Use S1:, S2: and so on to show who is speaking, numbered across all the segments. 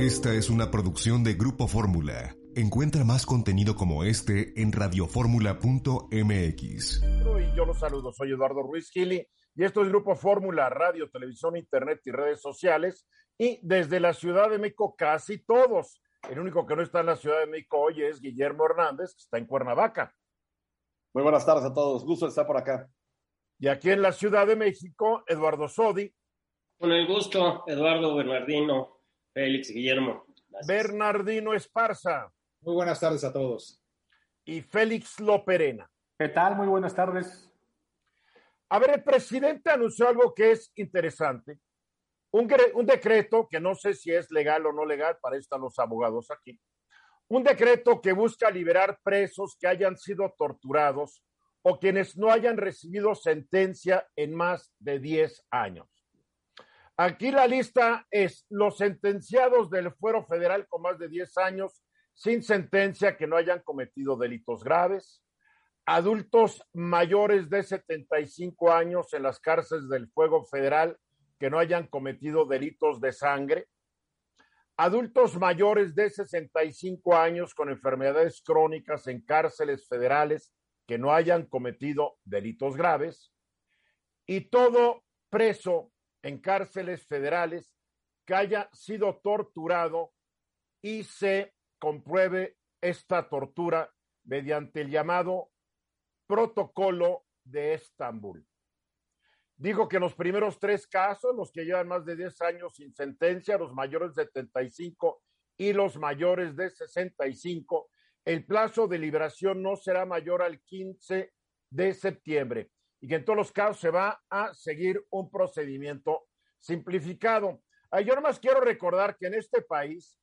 S1: Esta es una producción de Grupo Fórmula. Encuentra más contenido como este en radioformula.mx.
S2: Y yo los saludo, soy Eduardo Ruiz Gili y esto es Grupo Fórmula, radio, televisión, internet y redes sociales. Y desde la Ciudad de México casi todos. El único que no está en la Ciudad de México hoy es Guillermo Hernández, que está en Cuernavaca.
S3: Muy buenas tardes a todos, gusto estar por acá.
S2: Y aquí en la Ciudad de México, Eduardo Sodi.
S4: Con el gusto, Eduardo Bernardino, Félix Guillermo.
S2: Gracias. Bernardino Esparza.
S5: Muy buenas tardes a todos.
S2: Y Félix Loperena.
S6: ¿Qué tal? Muy buenas tardes.
S2: A ver, el presidente anunció algo que es interesante. Un, un, decreto que no sé si es legal o no legal, para eso están los abogados aquí. Un decreto que busca liberar presos que hayan sido torturados o quienes no hayan recibido sentencia en más de 10 años. Aquí la lista es los sentenciados del fuero federal con más de 10 años sin sentencia que no hayan cometido delitos graves, adultos mayores de 75 años en las cárceles del fuego federal que no hayan cometido delitos de sangre, adultos mayores de 65 años con enfermedades crónicas en cárceles federales que no hayan cometido delitos graves, y todo preso en cárceles federales que haya sido torturado y se compruebe esta tortura mediante el llamado protocolo de Estambul. Digo que los primeros tres casos, los que llevan más de 10 años sin sentencia, los mayores de 75 y los mayores de 65, el plazo de liberación no será mayor al 15 de septiembre y que en todos los casos se va a seguir un procedimiento simplificado. Yo nomás quiero recordar que en este país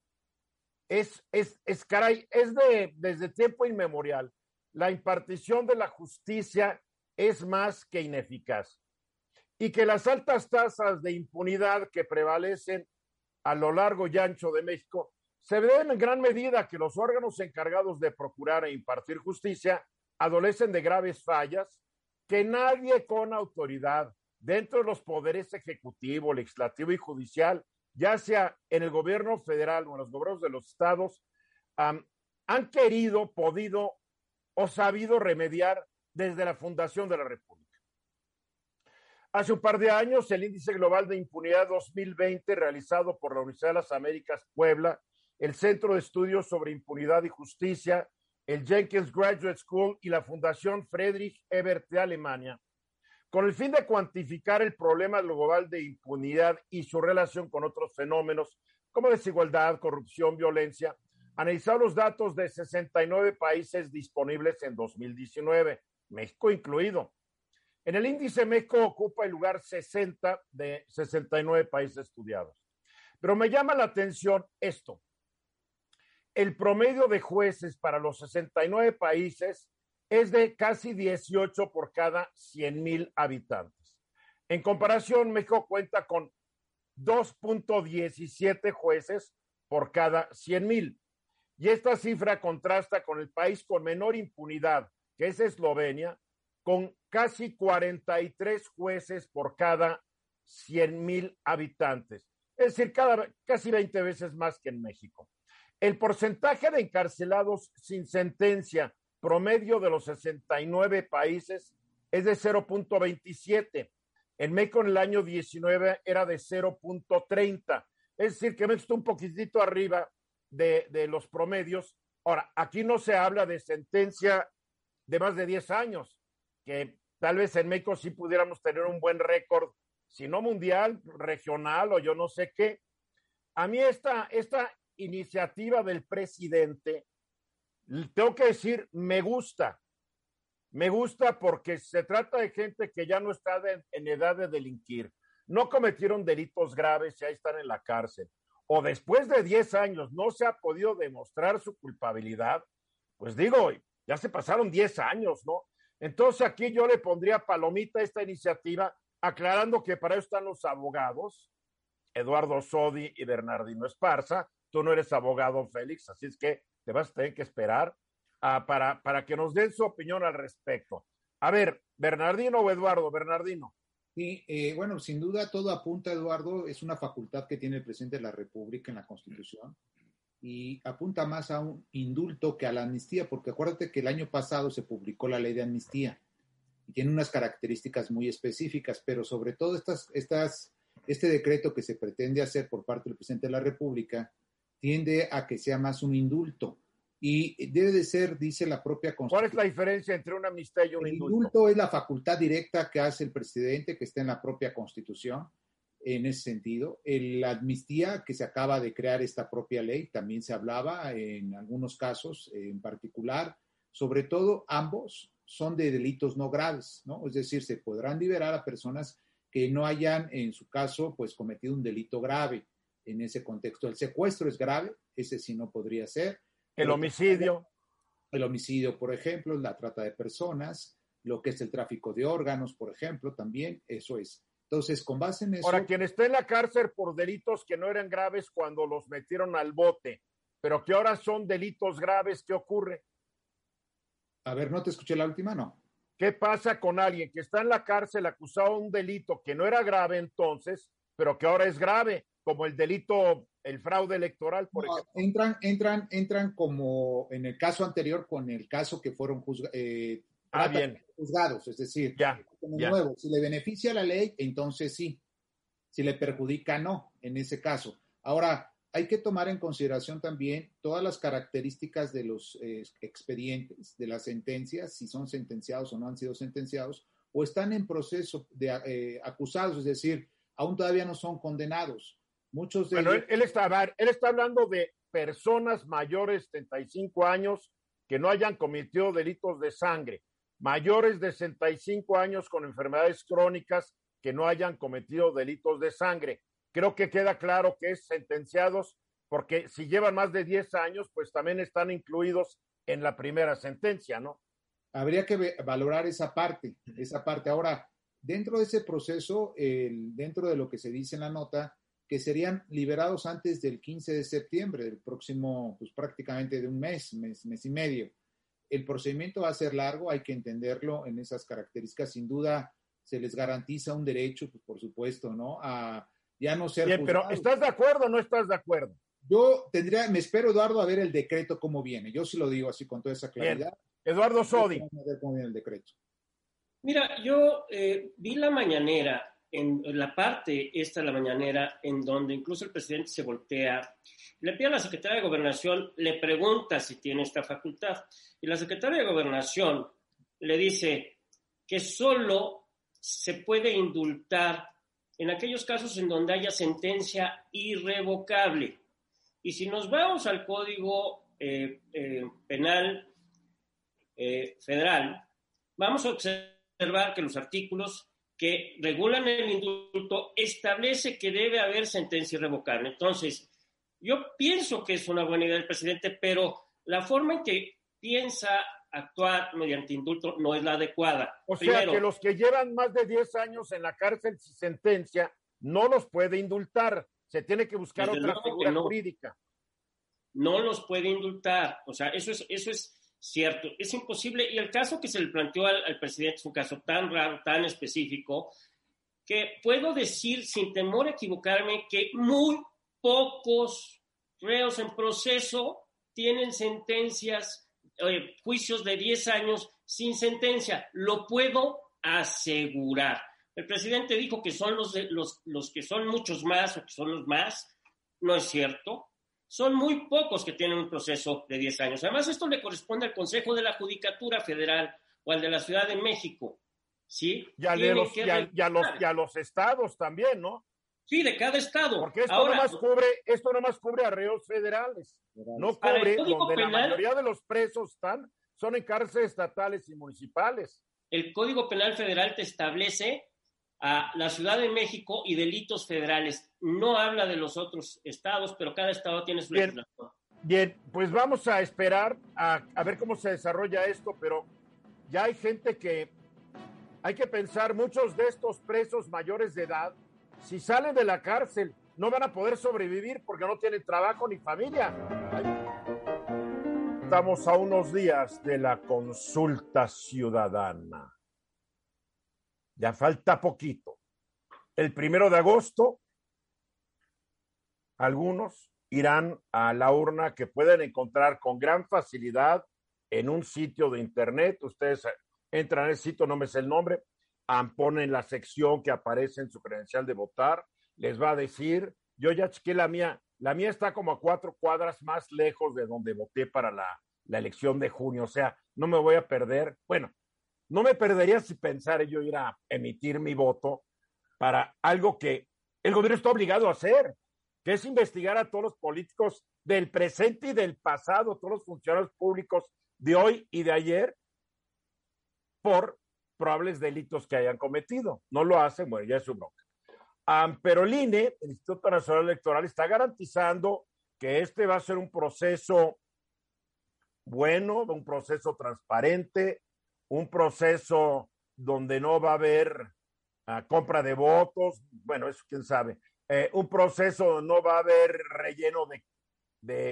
S2: es, es, es caray, es de, desde tiempo inmemorial. La impartición de la justicia es más que ineficaz y que las altas tasas de impunidad que prevalecen a lo largo y ancho de México se deben en gran medida que los órganos encargados de procurar e impartir justicia adolecen de graves fallas que nadie con autoridad dentro de los poderes ejecutivo, legislativo y judicial, ya sea en el gobierno federal o en los gobiernos de los estados, um, han querido, podido o sabido remediar desde la fundación de la República. Hace un par de años, el Índice Global de Impunidad 2020, realizado por la Universidad de las Américas Puebla, el Centro de Estudios sobre Impunidad y Justicia, el Jenkins Graduate School y la Fundación Friedrich Ebert de Alemania, con el fin de cuantificar el problema global de impunidad y su relación con otros fenómenos como desigualdad, corrupción, violencia, analizar los datos de 69 países disponibles en 2019, México incluido. En el índice México ocupa el lugar 60 de 69 países estudiados. Pero me llama la atención esto. El promedio de jueces para los 69 países es de casi 18 por cada 100 mil habitantes. En comparación, México cuenta con 2.17 jueces por cada 100 mil. Y esta cifra contrasta con el país con menor impunidad, que es Eslovenia, con casi 43 jueces por cada 100 mil habitantes. Es decir, cada, casi 20 veces más que en México. El porcentaje de encarcelados sin sentencia promedio de los 69 países es de 0.27. En México en el año 19 era de 0.30. Es decir, que México está un poquitito arriba de, los promedios. Ahora, aquí no se habla de sentencia de más de 10 años, que tal vez en México sí pudiéramos tener un buen récord, si no mundial, regional o yo no sé qué. A mí esta, esta iniciativa del presidente tengo que decir, me gusta. Me gusta porque se trata de gente que ya no está en edad de delinquir. No cometieron delitos graves y ahí están en la cárcel. O después de 10 años no se ha podido demostrar su culpabilidad. Pues digo, ya se pasaron 10 años, ¿no? Entonces aquí yo le pondría palomita a esta iniciativa, aclarando que para eso están los abogados, Eduardo Sodi y Bernardino Esparza. Tú no eres abogado, Félix, así es que te vas a tener que esperar uh, para, para que nos den su opinión al respecto. A ver, Bernardino o Eduardo, Bernardino.
S5: Sí, eh, bueno, sin duda todo apunta, Eduardo, es una facultad que tiene el presidente de la República en la Constitución y apunta más a un indulto que a la amnistía, porque acuérdate que el año pasado se publicó la ley de amnistía y tiene unas características muy específicas, pero sobre todo estas, estas, este decreto que se pretende hacer por parte del presidente de la República tiende a que sea más un indulto y debe de ser, dice la propia
S2: ¿Cuál
S5: Constitución.
S2: es la diferencia entre una amnistía y un
S5: El
S2: indulto?
S5: indulto es la facultad directa que hace el presidente, que está en la propia Constitución, en ese sentido. El- La amnistía que se acaba de crear esta propia ley, también se hablaba en algunos casos en particular, sobre todo ambos son de delitos no graves, ¿no? Es decir, se podrán liberar a personas que no hayan, en su caso, pues cometido un delito grave en ese contexto. El secuestro es grave, ese sí no podría ser.
S2: El homicidio.
S5: El homicidio, por ejemplo, la trata de personas, lo que es el tráfico de órganos, por ejemplo, también, eso es. Entonces, con base en eso,
S2: Ahora, quien está en la cárcel por delitos que no eran graves cuando los metieron al bote, pero que ahora son delitos graves, ¿qué ocurre?
S5: a ver, no te escuché la última, no.
S2: ¿Qué pasa con alguien que está en la cárcel acusado de un delito que no era grave entonces, pero que ahora es grave, como el delito, el fraude electoral, por
S5: No,
S2: ejemplo?
S5: entran, entran, entran como en el caso anterior con el caso que fueron juzga- eh,
S2: Ah, bien,
S5: juzgados, es decir,
S2: ya.
S5: como
S2: ya.
S5: nuevo, si le beneficia la ley, entonces sí. Si le perjudica, no, en ese caso. Ahora, hay que tomar en consideración también todas las características de los eh, expedientes, de las sentencias, si son sentenciados o no han sido sentenciados, o están en proceso de eh, acusados, es decir, aún todavía no son condenados. Muchos de
S2: Bueno,
S5: ellos,
S2: él, él está, él está hablando de personas mayores de 75 años que no hayan cometido delitos de sangre, mayores de 65 años con enfermedades crónicas que no hayan cometido delitos de sangre. Creo que queda claro que es sentenciados porque si llevan más de 10 años, pues también están incluidos en la primera sentencia, ¿no?
S5: habría que valorar esa parte, esa parte. Ahora, dentro de ese proceso, el- dentro de lo que se dice en la nota, que serían liberados antes del 15 de septiembre, del próximo, pues prácticamente de un mes, mes, mes y medio. El procedimiento va a ser largo, hay que entenderlo en esas características. Sin duda, se les garantiza un derecho, pues, por supuesto, ¿no? A ya no ser
S2: Bien, pero. ¿estás de acuerdo o no estás de acuerdo?
S5: Yo tendría, me espero, Eduardo, a ver el decreto cómo viene. Yo sí lo digo así con toda esa
S2: Bien.
S5: claridad.
S2: Eduardo Sodi.
S5: Vamos a ver cómo viene el decreto.
S4: Mira, yo eh, vi la mañanera, en, la parte esta de la mañanera, en donde incluso el presidente se voltea, le pide a la secretaria de Gobernación, le pregunta si tiene esta facultad, y la secretaria de Gobernación le dice que solo se puede indultar en aquellos casos en donde haya sentencia irrevocable. Y si nos vamos al Código eh, eh, Penal eh, Federal, vamos a observar que los artículos que regulan el indulto establece que debe haber sentencia irrevocable. Entonces, yo pienso que es una buena idea del presidente, pero la forma en que piensa actuar mediante indulto no es la adecuada.
S2: O sea que los que llevan más de 10 años en la cárcel sin sentencia no los puede indultar. Se tiene que buscar otra figura
S4: no.
S2: jurídica.
S4: no los puede indultar. O sea, eso es, eso es cierto. Es imposible. Y el caso que se le planteó al, presidente es un caso tan raro, tan específico, que puedo decir sin temor a equivocarme que muy pocos reos en proceso tienen sentencias, eh, juicios de 10 años sin sentencia. Lo puedo asegurar. El presidente dijo que son los, los, los que son muchos más o que son los más. No es cierto son muy pocos que tienen un proceso de 10 años. Además, esto le corresponde al Consejo de la Judicatura Federal o al de la Ciudad de México. ¿Sí?
S2: Y a, los, y a- y a los, y a los estados también, ¿no?
S4: Sí, de cada estado.
S2: Porque esto
S4: Ahora,
S2: nomás cubre, esto nomás cubre a reos federales. No cubre donde la mayoría de los presos están, son en cárceles estatales y municipales.
S4: el Código Penal Federal te establece a la Ciudad de México y delitos federales. No habla de los otros estados, pero cada estado tiene su
S2: Bien.
S4: legislación.
S2: Bien, pues vamos a esperar a, a ver cómo se desarrolla esto, pero ya hay gente que hay que pensar, muchos de estos presos mayores de edad, si salen de la cárcel, no van a poder sobrevivir porque no tienen trabajo ni familia. Estamos a unos días de la consulta ciudadana. Ya falta poquito. el primero de agosto, algunos irán a la urna que pueden encontrar con gran facilidad en un sitio de internet. Ustedes entran en el sitio, no me sé el nombre, ponen la sección que aparece en su credencial de votar, les va a decir, yo ya chequé la mía, la mía está como a cuatro cuadras más lejos de donde voté para la, la elección de junio, o sea, no me voy a perder. Bueno, no me perdería si pensara yo ir a emitir mi voto para algo que el gobierno está obligado a hacer, que es investigar a todos los políticos del presente y del pasado, todos los funcionarios públicos de hoy y de ayer, por probables delitos que hayan cometido. No lo hacen, bueno, ya es su bronca. pero el INE, el Instituto Nacional Electoral, está garantizando que este va a ser un proceso bueno, un proceso transparente, un proceso donde no va a haber ah, compra de votos, bueno, eso quién sabe, eh, un proceso no va a haber relleno de,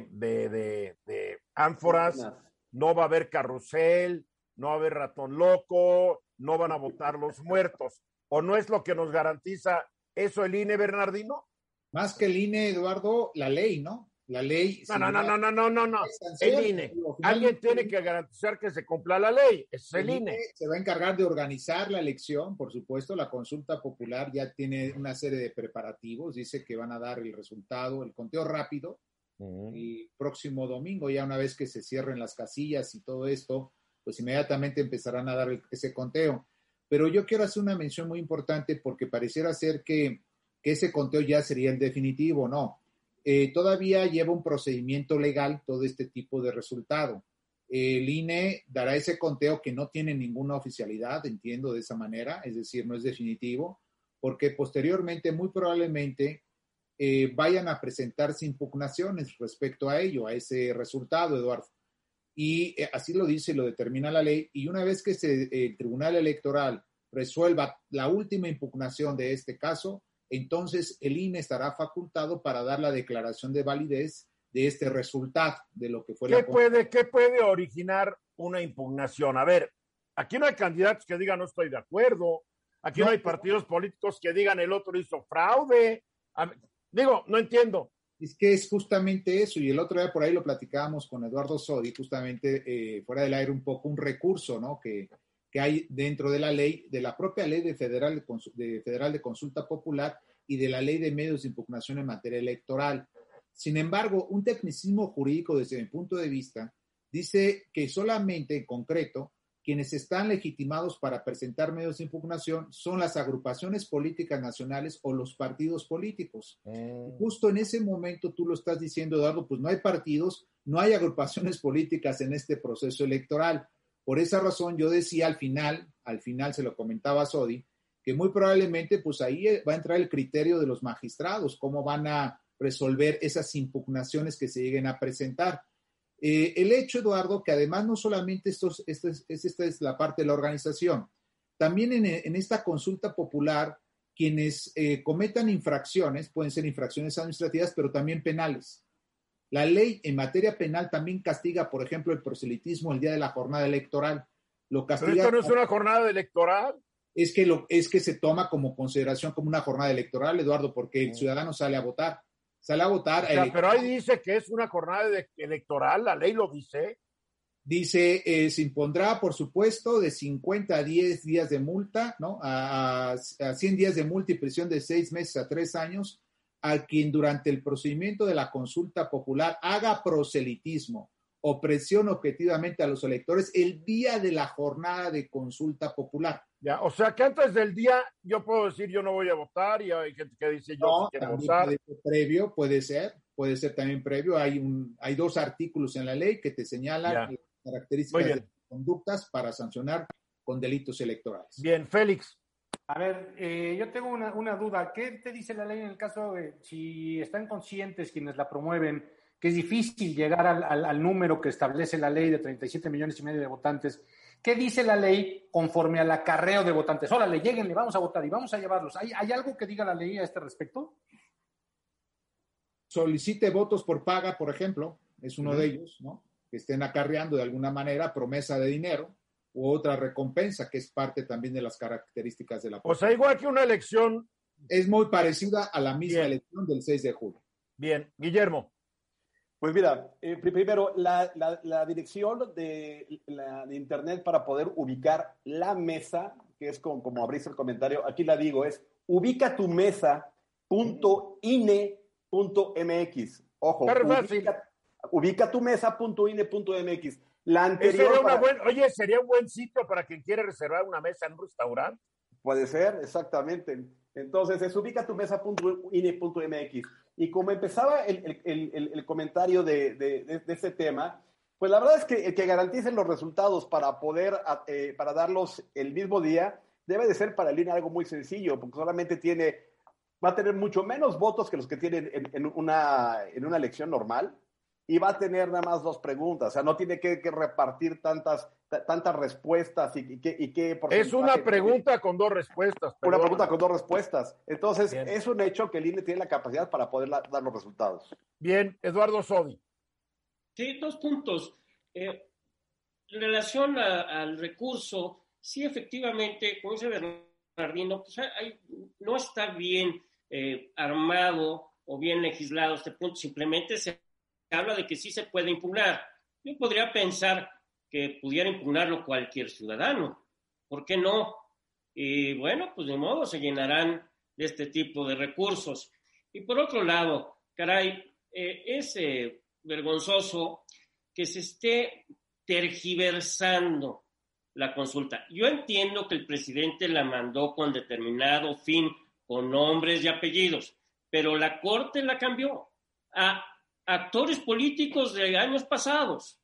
S2: de, de, de ánforas, no va a haber carrusel, no va a haber ratón loco, no van a votar los muertos. ¿O no es lo que nos garantiza eso el INE, Bernardino?
S5: Más que el INE, Eduardo, la ley, ¿no? La ley.
S2: No, no, no, no, no, no, no, no. El INE. Alguien tiene que garantizar que se cumpla la ley. Es el, INE. INE.
S5: Se va a encargar de organizar la elección, por supuesto. La consulta popular ya tiene una serie de preparativos. Dice que van a dar el resultado, el conteo rápido, el próximo domingo, ya una vez que se cierren las casillas y todo esto, pues inmediatamente empezarán a dar ese conteo. Pero yo quiero hacer una mención muy importante porque pareciera ser que, ese conteo ya sería el definitivo, no. Eh, todavía lleva un procedimiento legal todo este tipo de resultado. El INE dará ese conteo que no tiene ninguna oficialidad, entiendo de esa manera, es decir, no es definitivo, porque posteriormente, muy probablemente, eh, vayan a presentarse impugnaciones respecto a ello, a ese resultado, Eduardo y eh, así lo dice y lo determina la ley. Y una vez que el Tribunal Electoral resuelva la última impugnación de este caso, entonces el INE estará facultado para dar la declaración de validez de este resultado, de lo que fue
S2: ¿Qué Puede, ¿Qué puede originar una impugnación? A ver, aquí no hay candidatos que digan no estoy de acuerdo, aquí no, hay partidos políticos que digan el otro hizo fraude. digo, no entiendo.
S5: Es que es justamente eso, y el otro día por ahí lo platicábamos con Eduardo Sodi, justamente eh, fuera del aire un poco un recurso, ¿no? Que, que, hay dentro de la ley, de la propia ley de federal de, federal de consulta popular y de la ley de medios de impugnación en materia electoral. Sin embargo, un tecnicismo jurídico desde mi punto de vista dice que solamente en concreto quienes están legitimados para presentar medios de impugnación son las agrupaciones políticas nacionales o los partidos políticos. Mm. Justo en ese momento tú lo estás diciendo, Eduardo, pues no hay partidos, no hay agrupaciones políticas en este proceso electoral. Por esa razón yo decía al final, al final se lo comentaba a Sodi, que muy probablemente pues ahí va a entrar el criterio de los magistrados, cómo van a resolver esas impugnaciones que se lleguen a presentar. Eh, el hecho, Eduardo, que además no solamente esto es, esta es la parte de la organización, también en, esta consulta popular, quienes eh, cometan infracciones, pueden ser infracciones administrativas, pero también penales. La ley en materia penal también castiga, por ejemplo, el proselitismo el día de la jornada electoral. Lo castiga
S2: ¿Pero esto no es una jornada electoral?
S5: Es que, lo, es que se toma como consideración como una jornada electoral, Eduardo, porque el ciudadano sale a votar sale a votar.
S2: pero ahí dice que es una jornada electoral, la ley lo dice.
S5: Dice, eh, se impondrá, por supuesto, de 50 a 10 días de multa, ¿no? A, a 100 días de multa y prisión de 6 meses a 3 años a quien durante el procedimiento de la consulta popular haga proselitismo o presión objetivamente a los electores el día de la jornada de consulta popular.
S2: Ya, o sea que antes del día yo puedo decir yo no voy a votar y hay gente que dice yo no, quiero votar.
S5: Puede ser previo, puede ser, puede ser también previo. Hay un, hay dos artículos en la ley que te señalan características de conductas para sancionar con delitos electorales.
S2: Bien, Félix.
S6: A ver, eh, yo tengo una, una, duda. ¿Qué te dice la ley en el caso de si están conscientes quienes la promueven que es difícil llegar al, al, al número que establece la ley de 37 millones y medio de votantes? ¿Qué dice la ley conforme al acarreo de votantes? Órale, le vamos a votar y vamos a llevarlos. ¿Hay, algo que diga la ley a este respecto?
S5: Solicite votos por paga, por ejemplo, es uno de ellos, ¿no? Que estén acarreando de alguna manera promesa de dinero u otra recompensa, que es parte también de las características de la.
S2: O sea, igual que una elección
S5: es muy parecida a la misma elección del 6 de julio.
S2: Bien, Guillermo.
S3: Pues mira, eh, primero, la, la, dirección de, la, de, Internet para poder ubicar la mesa, que es como, como abrís el comentario, aquí la digo, es ubica tu mesa.ine.mx. Ojo, ubica, ubica, tu mesa.ine.mx. La anterior.
S2: Sería buen, oye, sería un buen sitio para quien quiere reservar una mesa en un restaurante.
S3: Puede ser, exactamente. Entonces, es ubica tu mesa.ine.mx. Y como empezaba el, el, el, comentario de, de, de, este tema, pues la verdad es que el que garanticen los resultados para poder, eh, para darlos el mismo día, debe de ser para el INE algo muy sencillo, porque solamente tiene, va a tener mucho menos votos que los que tienen en, en una, en una elección normal y va a tener nada más dos preguntas, o sea, no tiene que, que repartir tantas, tantas respuestas y, y, y qué
S2: Es una pregunta con dos respuestas.
S3: Una pregunta con dos respuestas. Entonces, es un hecho que el INE tiene la capacidad para poder dar los resultados.
S2: Bien, Eduardo Sodi.
S4: Sí, dos puntos. Eh, en relación al recurso, sí, efectivamente, como dice Bernardino, pues hay, no está bien eh, armado o bien legislado este punto, simplemente se habla de que sí se puede impugnar. Yo podría pensar que pudiera impugnarlo cualquier ciudadano. ¿Por qué no? Y bueno, pues de modo se llenarán de este tipo de recursos. Y por otro lado, caray, eh, es vergonzoso que se esté tergiversando la consulta. Yo entiendo que el presidente la mandó con determinado fin, con nombres y apellidos, pero la Corte la cambió a actores políticos de años pasados.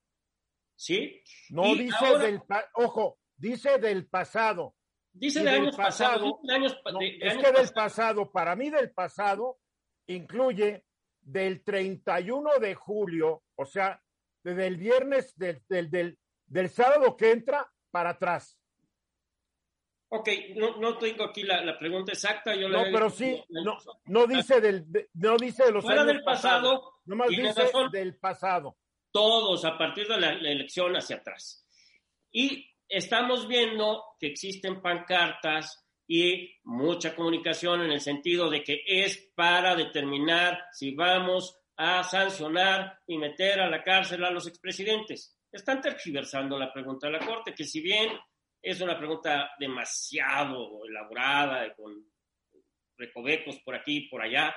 S4: ¿Sí?
S2: No dice del, ojo, dice del pasado.
S4: Dice de años pasados.
S2: es que del pasado, para mí del pasado, incluye del 31 de julio, o sea, desde el viernes del, del, del, sábado que entra para atrás.
S4: Ok, no, no tengo aquí la, la pregunta exacta. Yo
S2: no, pero sí, no, no dice del, no dice de los
S4: Fuera del pasado,
S2: no más dice del pasado.
S4: Todos a partir de la, elección hacia atrás. Y estamos viendo que existen pancartas y mucha comunicación en el sentido de que es para determinar si vamos a sancionar y meter a la cárcel a los expresidentes. Están tergiversando la pregunta de la Corte, que si bien es una pregunta demasiado elaborada, con recovecos por aquí y por allá,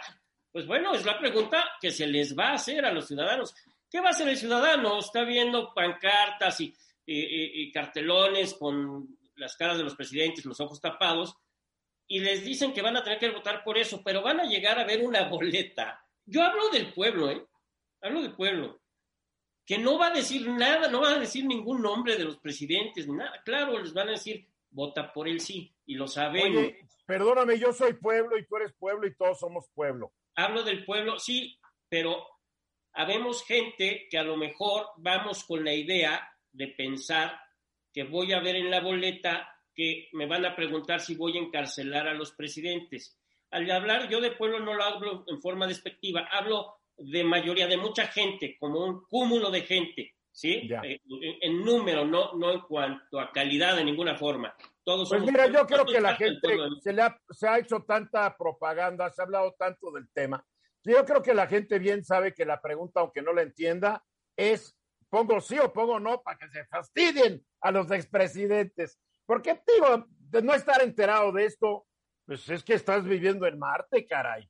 S4: pues bueno, es la pregunta que se les va a hacer a los ciudadanos. ¿Qué va a hacer el ciudadano? Está viendo pancartas y, cartelones con las caras de los presidentes, los ojos tapados, y les dicen que van a tener que votar por eso, pero van a llegar a ver una boleta. Yo hablo del pueblo, ¿eh? Hablo del pueblo. Que no va a decir nada, no va a decir ningún nombre de los presidentes, nada. Claro, les van a decir, vota por el sí, y lo sabemos.
S2: perdóname, yo soy pueblo y tú eres pueblo y todos somos pueblo
S4: hablo del pueblo, sí, pero habemos gente que a lo mejor vamos con la idea de pensar que voy a ver en la boleta que me van a preguntar si voy a encarcelar a los presidentes. Al hablar yo de pueblo no lo hablo en forma despectiva, hablo de mayoría, de mucha gente, como un cúmulo de gente, ¿sí? Eh, en, número, no, no en cuanto a calidad de ninguna forma. Todos
S2: pues mira, yo creo que la gente se, le ha, se ha hecho tanta propaganda, se ha hablado tanto del tema. Yo creo que la gente bien sabe que la pregunta, aunque no la entienda, es pongo sí o pongo no para que se fastidien a los expresidentes. Porque, digo, de no estar enterado de esto, pues es que estás viviendo en Marte, caray.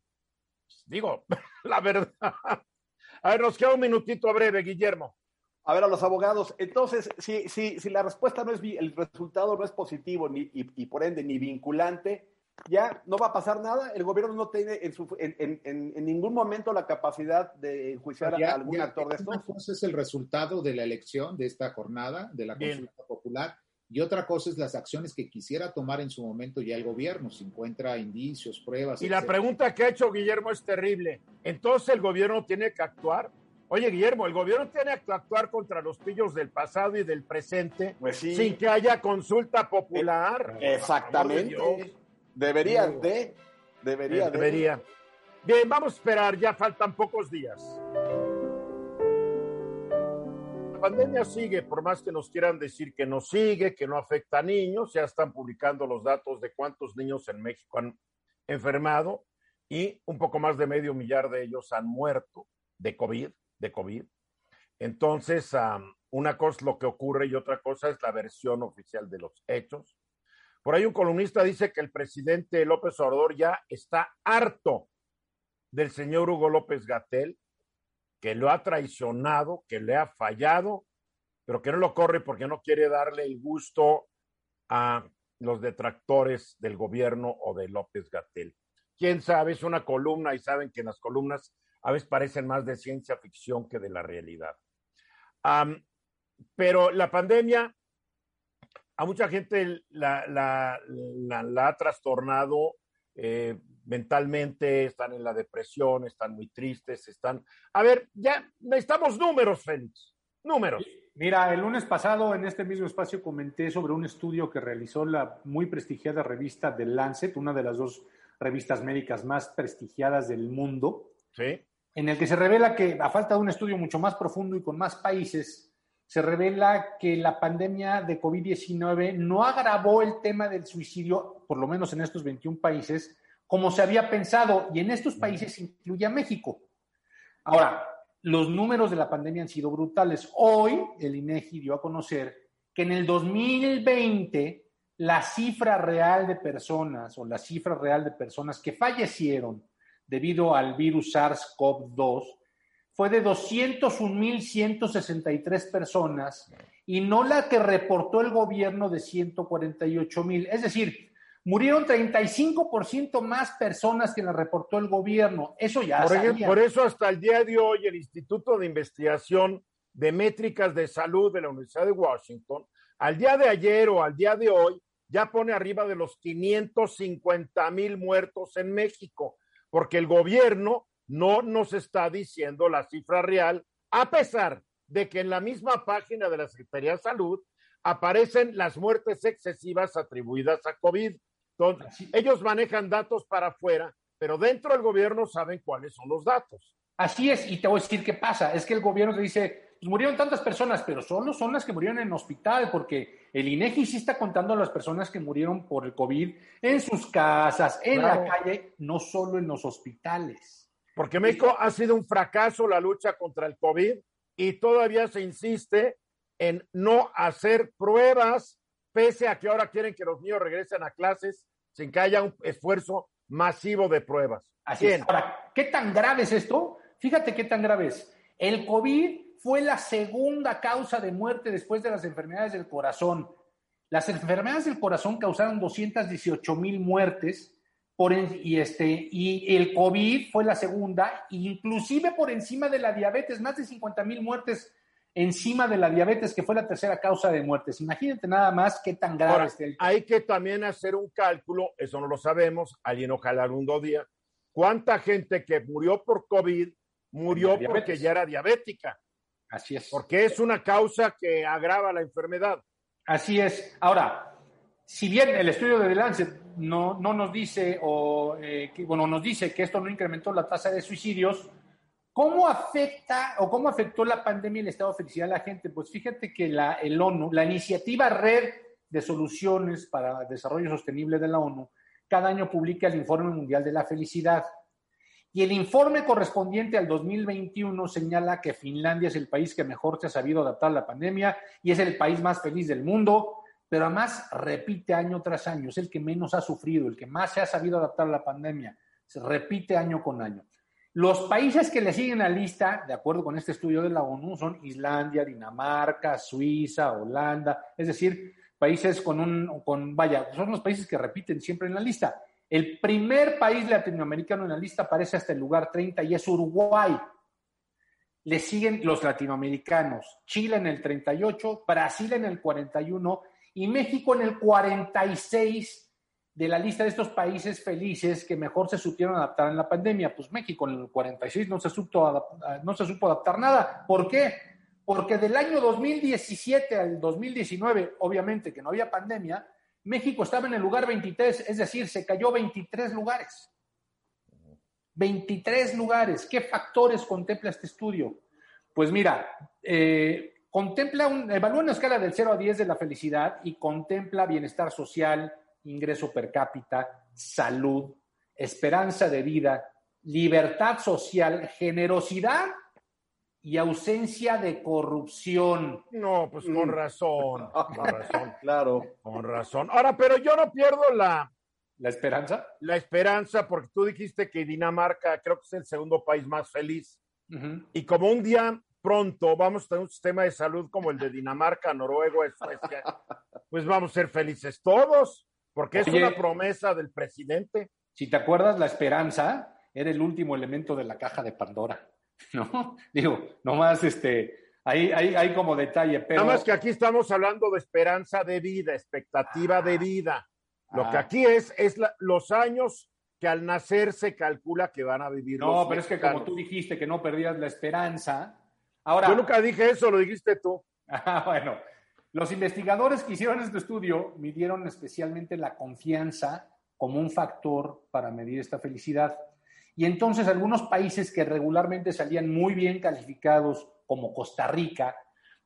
S2: Digo, la verdad. A ver, nos queda un minutito breve, Guillermo
S3: a ver a los abogados. Entonces, si, si, si la respuesta no es, el resultado no es positivo ni, y, por ende ni vinculante, ya no va a pasar nada. El gobierno no tiene en, su, en, en, en ningún momento la capacidad de enjuiciar a algún actor de estos.
S5: Una es el resultado de la elección, de esta jornada, de la consulta popular. Y otra cosa es las acciones que quisiera tomar en su momento ya el gobierno, si encuentra indicios, pruebas.
S2: Y la pregunta que ha hecho Guillermo es terrible. Entonces el gobierno tiene que actuar Oye, Guillermo, el gobierno tiene que actuar contra los pillos del pasado y del presente
S3: pues
S2: sin que haya consulta popular.
S3: Eh, exactamente. Debería de, debería,
S2: debería. Bien, vamos a esperar, ya faltan pocos días. Pandemia sigue, por más que nos quieran decir que no sigue, que no afecta a niños, ya están publicando los datos de cuántos niños en México han enfermado y un poco más de medio millar de ellos han muerto de COVID, de COVID. Entonces, una cosa es lo que ocurre y otra cosa es la versión oficial de los hechos. Por ahí un columnista dice que el presidente López Obrador ya está harto del señor Hugo López Gatel, que lo ha traicionado, que le ha fallado, pero que no lo corre porque no quiere darle el gusto a los detractores del gobierno o de López Gatel. Quién sabe, es una columna y saben que las columnas a veces parecen más de ciencia ficción que de la realidad. pero la pandemia a mucha gente la, ha trastornado eh, mentalmente, están en la depresión, están muy tristes, están... A ver, ya necesitamos números, Félix, números.
S6: Mira, el lunes pasado en este mismo espacio comenté sobre un estudio que realizó la muy prestigiada revista The Lancet, una de las dos revistas médicas más prestigiadas del mundo.
S2: Sí
S6: en el que se revela que, a falta de un estudio mucho más profundo y con más países, se revela que la pandemia de COVID-19 no agravó el tema del suicidio, por lo menos en estos 21 países, como se había pensado, y en estos países incluye a México. Ahora, los números de la pandemia han sido brutales. Hoy el INEGI dio a conocer que en el 2020 la cifra real de personas o la cifra real de personas que fallecieron debido al virus SARS-CoV-2 fue de 201.163 personas y no la que reportó el gobierno de 148.000. Es decir, murieron 35% más personas que la reportó el gobierno. Eso ya
S2: por, ejemplo, por eso hasta el día de hoy el Instituto de Investigación de Métricas de Salud de la Universidad de Washington, al día de ayer o al día de hoy, ya pone arriba de los 550 mil muertos en México porque el gobierno no nos está diciendo la cifra real, a pesar de que en la misma página de la Secretaría de Salud aparecen las muertes excesivas atribuidas a COVID. Entonces, ellos manejan datos para afuera, pero dentro del gobierno saben cuáles son los datos.
S6: Así es, y te voy a decir qué pasa. Es que el gobierno te dice, pues murieron tantas personas, pero solo son las que murieron en hospital, porque el INEGI sí está contando a las personas que murieron por el COVID en sus casas, en la calle, no solo en los hospitales.
S2: Porque México ha sido un fracaso la lucha contra el COVID y todavía se insiste en no hacer pruebas, pese a que ahora quieren que los niños regresen a clases sin que haya un esfuerzo masivo de pruebas.
S6: Así es. Ahora, ¿qué tan grave es esto? Fíjate qué tan grave es. El COVID fue la segunda causa de muerte después de las enfermedades del corazón. Las enfermedades del corazón causaron 218 mil muertes por y, este, y el COVID fue la segunda, inclusive por encima de la diabetes, más de 50 mil muertes encima de la diabetes, que fue la tercera causa de muertes. Imagínate nada más qué tan grave es el...
S2: Hay que también hacer un cálculo, eso no lo sabemos, alguien ojalá algún día, cuánta gente que murió por COVID murió porque ya era diabética.
S6: Así es.
S2: Porque es una causa que agrava la enfermedad.
S6: Así es. Ahora, si bien el estudio de The Lancet no, no nos dice, o eh, que, bueno, nos dice que esto no incrementó la tasa de suicidios, ¿cómo afecta o cómo afectó la pandemia el estado de felicidad a la gente? Pues fíjate que la, el ONU, la iniciativa Red de Soluciones para Desarrollo Sostenible de la ONU, cada año publica el Informe Mundial de la Felicidad. Y el informe correspondiente al 2021 señala que Finlandia es el país que mejor se ha sabido adaptar a la pandemia y es el país más feliz del mundo, pero además repite año tras año, es el que menos ha sufrido, el que más se ha sabido adaptar a la pandemia, se repite año con año. Los países que le siguen la lista, de acuerdo con este estudio de la ONU, son Islandia, Dinamarca, Suiza, Holanda, es decir, países con un, con, vaya, son los países que repiten siempre en la lista. El primer país latinoamericano en la lista aparece hasta el lugar 30 y es Uruguay. Le siguen los latinoamericanos, Chile en el 38, Brasil en el 41 y México en el 46 de la lista de estos países felices que mejor se supieron adaptar en la pandemia. Pues México en el 46 no se supo adaptar, no se supo adaptar nada. ¿Por qué? Porque del año 2017 al 2019, obviamente que no había pandemia, México estaba en el lugar 23, es decir, se cayó 23 lugares. 23 lugares. ¿Qué factores contempla este estudio? Pues mira, eh, contempla un, evalúa una escala del 0 a 10 de la felicidad y contempla bienestar social, ingreso per cápita, salud, esperanza de vida, libertad social, generosidad y ausencia de corrupción.
S2: No, pues con razón, con razón.
S3: Claro.
S2: Con razón. Ahora, pero yo no pierdo la,
S6: ¿La esperanza?
S2: la esperanza porque tú dijiste que Dinamarca creo que es el segundo país más feliz. Y como un día pronto vamos a tener un sistema de salud como el de Dinamarca, Noruega, Suecia, pues vamos a ser felices todos, porque es
S6: Oye.
S2: una promesa del presidente.
S6: Si te acuerdas, la esperanza era el último elemento de la caja de Pandora, ¿no? Digo, nomás este, ahí hay, hay como detalle, pero...
S2: Nada más que aquí estamos hablando de esperanza de vida, expectativa de vida. Lo
S6: Ah.
S2: que aquí es, es la- los años que al nacer se calcula que van a vivir.
S6: No,
S2: los
S6: pero es que como tú dijiste que no perdías la esperanza, ahora...
S2: Yo nunca dije eso, lo dijiste tú.
S6: Ah, bueno, los investigadores que hicieron este estudio midieron especialmente la confianza como un factor para medir esta felicidad. Y entonces algunos países que regularmente salían muy bien calificados, como Costa Rica,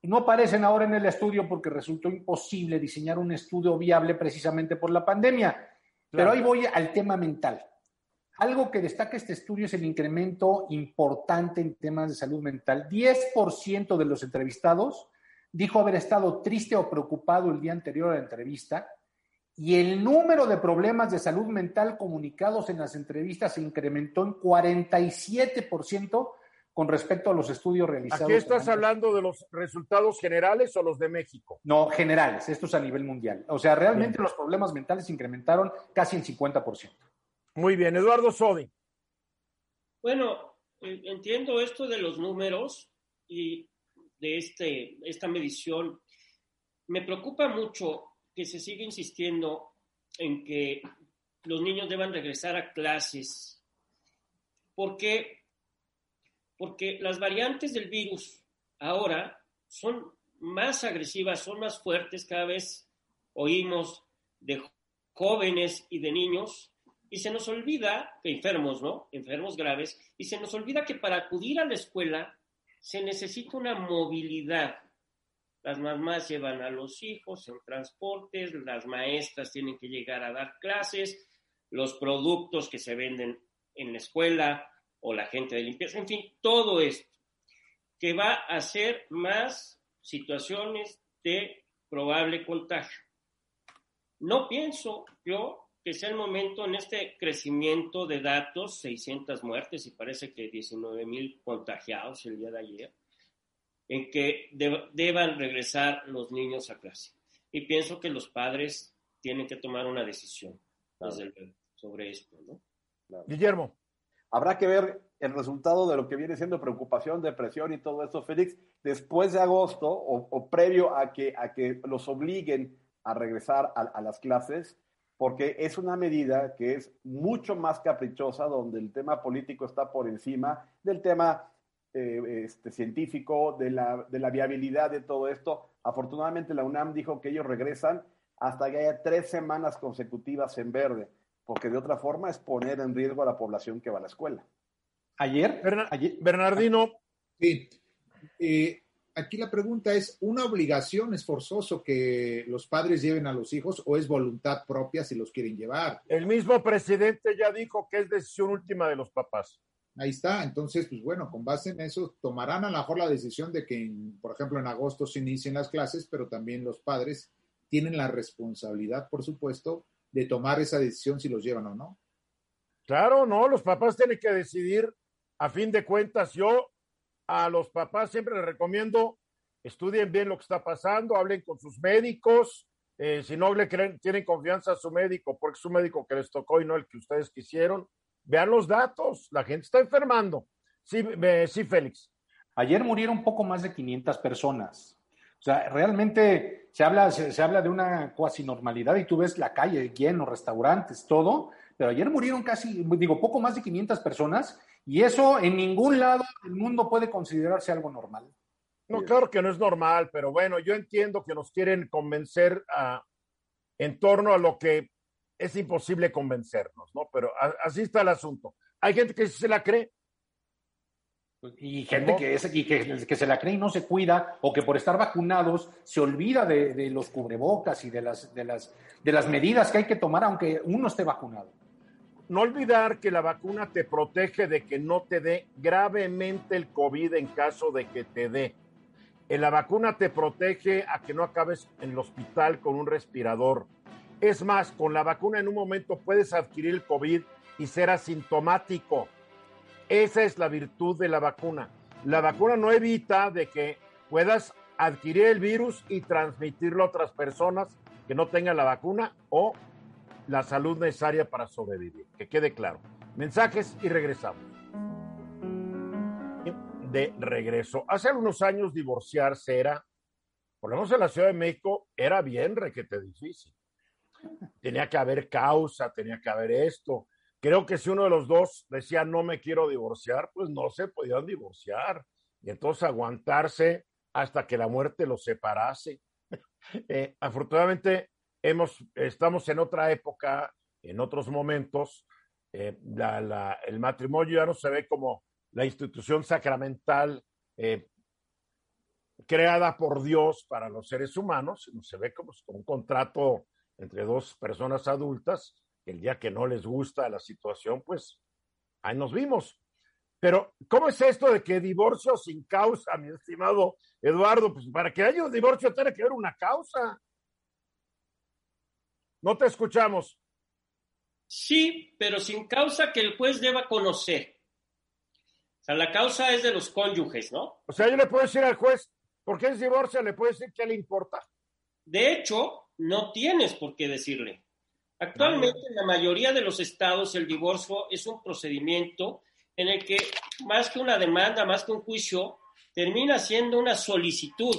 S6: no aparecen ahora en el estudio porque resultó imposible diseñar un estudio viable precisamente por la pandemia. Pero ahí voy al tema mental. Algo que destaca este estudio es el incremento importante en temas de salud mental. 10% de los entrevistados dijo haber estado triste o preocupado el día anterior a la entrevista y el número de problemas de salud mental comunicados en las entrevistas se incrementó en 47% con respecto a los estudios realizados.
S2: Aquí estás hablando de los resultados generales o los de México.
S6: No, generales, esto es a nivel mundial. O sea, realmente los problemas mentales se incrementaron casi en 50%.
S2: Muy bien, Eduardo Sodi.
S4: Bueno, entiendo esto de los números y de este, esta medición. Me preocupa mucho que se siga insistiendo en que los niños deban regresar a clases. ¿Por qué? Porque las variantes del virus ahora son más agresivas, son más fuertes. Cada vez oímos de jóvenes y de niños y se nos olvida que enfermos, ¿no? Enfermos graves, y se nos olvida que para acudir a la escuela se necesita una movilidad. Las mamás llevan a los hijos en transportes, las maestras tienen que llegar a dar clases, los productos que se venden en la escuela o la gente de limpieza, en fin, todo esto que va a hacer más situaciones de probable contagio. No pienso yo que sea el momento en este crecimiento de datos, 600 muertes y parece que 19 mil contagiados el día de ayer, en que de- deban regresar los niños a clase. Y pienso que los padres tienen que tomar una decisión desde sobre esto, ¿no?
S2: Guillermo.
S3: Habrá que ver el resultado de lo que viene siendo preocupación, depresión y todo eso, Félix, después de agosto o, o previo a que, a que los obliguen a regresar a, a las clases, porque es una medida que es mucho más caprichosa, donde el tema político está por encima del tema eh, este, científico, de la, de la viabilidad de todo esto. Afortunadamente la UNAM dijo que ellos regresan hasta que haya tres semanas consecutivas en verde, porque de otra forma es poner en riesgo a la población que va a la escuela.
S6: Ayer,
S2: Berna-
S6: ayer-
S2: Bernardino,
S5: Sí. Eh, aquí la pregunta es, ¿una obligación es forzoso que los padres lleven a los hijos o es voluntad propia si los quieren llevar?
S2: el mismo presidente ya dijo que es decisión última de los papás.
S5: Ahí está. Entonces, pues bueno, con base en eso, tomarán a lo mejor la decisión de que, en- por ejemplo, en agosto se inicien las clases, pero también los padres tienen la responsabilidad, por supuesto, de tomar esa decisión si los llevan o no.
S2: Claro, no, los papás tienen que decidir. A fin de cuentas, yo a los papás siempre les recomiendo estudien bien lo que está pasando, hablen con sus médicos. eh, si no le creen, tienen confianza a su médico, porque es su médico que les tocó y no el que ustedes quisieron. Vean los datos, la gente está enfermando. Sí, eh, sí, Félix.
S6: ayer murieron poco más de 500 personas. O sea, realmente se habla, se, habla de una cuasi normalidad y tú ves la calle lleno, restaurantes, todo, pero ayer murieron casi, digo, poco más de 500 personas y eso en ningún lado del mundo puede considerarse algo normal.
S2: No, claro que no es normal, pero bueno, yo entiendo que nos quieren convencer a, en torno a lo que es imposible convencernos, ¿no? Pero a- así está el asunto. Hay gente que se la cree.
S6: Y gente que, es, y que, que se la cree y no se cuida, o que por estar vacunados se olvida de, de los cubrebocas y de las, de, las, de las medidas que hay que tomar aunque uno esté vacunado.
S2: No olvidar que la vacuna te protege de que no te dé gravemente el COVID en caso de que te dé. En la vacuna te protege a que no acabes en el hospital con un respirador. Es más, con la vacuna en un momento puedes adquirir el COVID y ser asintomático. Esa es la virtud de la vacuna. La vacuna no evita de que puedas adquirir el virus y transmitirlo a otras personas que no tengan la vacuna o la salud necesaria para sobrevivir. Que quede claro. Mensajes y regresamos. De regreso. Hace algunos años divorciarse era, por lo menos en la Ciudad de México, era bien requete difícil. Tenía que haber causa, tenía que haber esto. Creo que si uno de los dos decía no me quiero divorciar, pues no se podían divorciar. Y entonces aguantarse hasta que la muerte los separase. Eh, afortunadamente, hemos, estamos en otra época, en otros momentos. Eh, el matrimonio ya no se ve como la institución sacramental eh, creada por Dios para los seres humanos, sino se ve como, como un contrato entre dos personas adultas. El día que no les gusta la situación, pues ahí nos vimos. Pero, ¿cómo es esto de que divorcio sin causa, mi estimado Eduardo? Pues para que haya un divorcio tiene que haber una causa. No te escuchamos.
S4: Sí, pero sin causa que el juez deba conocer. O sea, la causa es de los cónyuges, ¿no?
S2: O sea, yo le puedo decir al juez, ¿por qué es divorcio? Le puedo decir qué le importa.
S4: De hecho, no tienes por qué decirle. Actualmente, en la mayoría de los estados, el divorcio es un procedimiento en el que más que una demanda, más que un juicio, termina siendo una solicitud,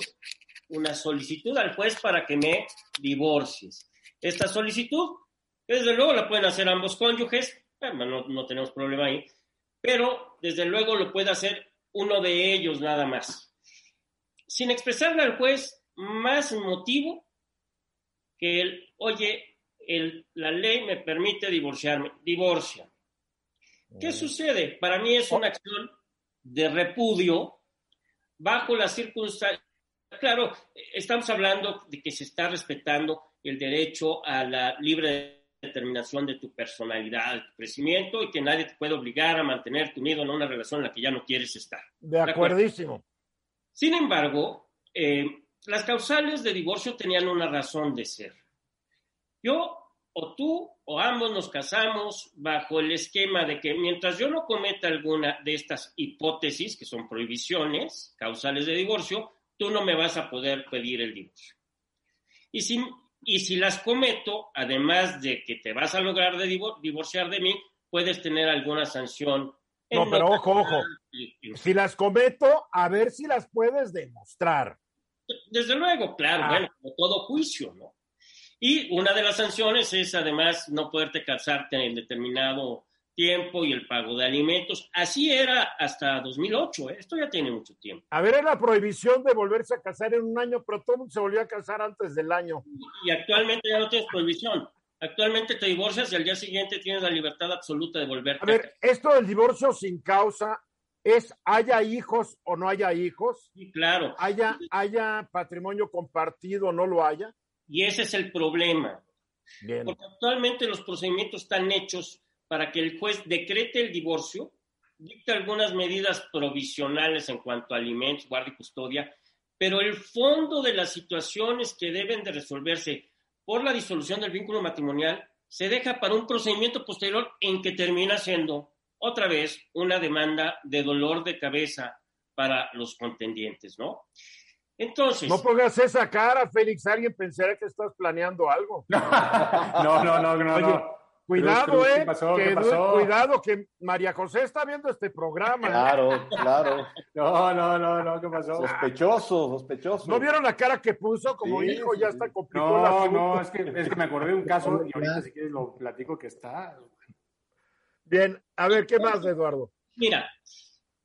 S4: una solicitud al juez para que me divorcies. Esta solicitud, desde luego la pueden hacer ambos cónyuges, no, no tenemos problema ahí, pero desde luego lo puede hacer uno de ellos nada más. Sin expresarle al juez más motivo que el, oye, el, la ley me permite divorciarme, divorcia. ¿Qué sucede? Para mí es una acción de repudio bajo las circunstancias. Claro, estamos hablando de que se está respetando el derecho a la libre determinación de tu personalidad, de tu crecimiento y que nadie te puede obligar a mantenerte unido en una relación en la que ya no quieres estar.
S2: De acuerdísimo.
S4: Sin embargo, eh, las causales de divorcio tenían una razón de ser. Yo o tú o ambos nos casamos bajo el esquema de que mientras yo no cometa alguna de estas hipótesis, que son prohibiciones causales de divorcio, tú no me vas a poder pedir el divorcio. Y si, y si las cometo, además de que te vas a lograr de divorciar de mí, puedes tener alguna sanción.
S2: No, pero ojo, ojo. Si las cometo, a ver si las puedes demostrar.
S4: Desde luego, claro, ah. bueno, como todo juicio, ¿no? Y una de las sanciones es además no poderte casarte en determinado tiempo y el pago de alimentos. Así era hasta 2008, ¿eh? esto ya tiene mucho tiempo.
S2: A ver, era la prohibición de volverse a casar en un año, pero todo mundo se volvió a casar antes del año.
S4: Y actualmente ya no tienes prohibición. Actualmente te divorcias y al día siguiente tienes la libertad absoluta de volver
S2: a ver, esto del divorcio sin causa es haya hijos o no haya hijos.
S4: Sí, claro.
S2: Haya, haya patrimonio compartido o no lo haya.
S4: Y ese es el problema. Porque actualmente los procedimientos están hechos para que el juez decrete el divorcio, dicte algunas medidas provisionales en cuanto a alimentos, guardia y custodia, pero el fondo de las situaciones que deben de resolverse por la disolución del vínculo matrimonial se deja para un procedimiento posterior en que termina siendo otra vez una demanda de dolor de cabeza para los contendientes, ¿no? Entonces.
S2: No pongas esa cara, Félix. Alguien pensará que estás planeando algo.
S6: no, no, no, no. no.
S2: Cuidado, eh. que, Cuidado, que María José está viendo este programa. ¿eh?
S3: Claro, claro.
S6: No, no, no, no, ¿qué pasó?
S3: Sospechoso, sospechoso.
S2: ¿No vieron la cara que puso como hijo? Ya está complicado.
S6: No, no, es que, es que me acordé de un caso y ahorita si quieres lo platico que está.
S2: Bien, a ver, ¿qué más, Eduardo?
S4: Mira,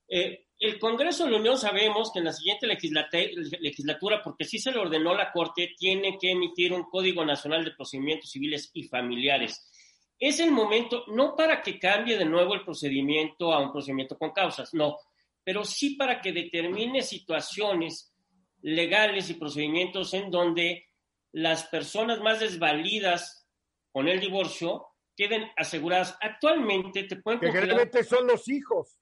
S4: eh, el Congreso de la Unión sabemos que en la siguiente legislatura, porque sí se le ordenó la Corte, tiene que emitir un Código Nacional de Procedimientos Civiles y Familiares. Es el momento, no para que cambie de nuevo el procedimiento a un procedimiento con causas, no, pero sí para que determine situaciones legales y procedimientos en donde las personas más desvalidas con el divorcio queden aseguradas. Actualmente te pueden
S2: Que generalmente son los hijos.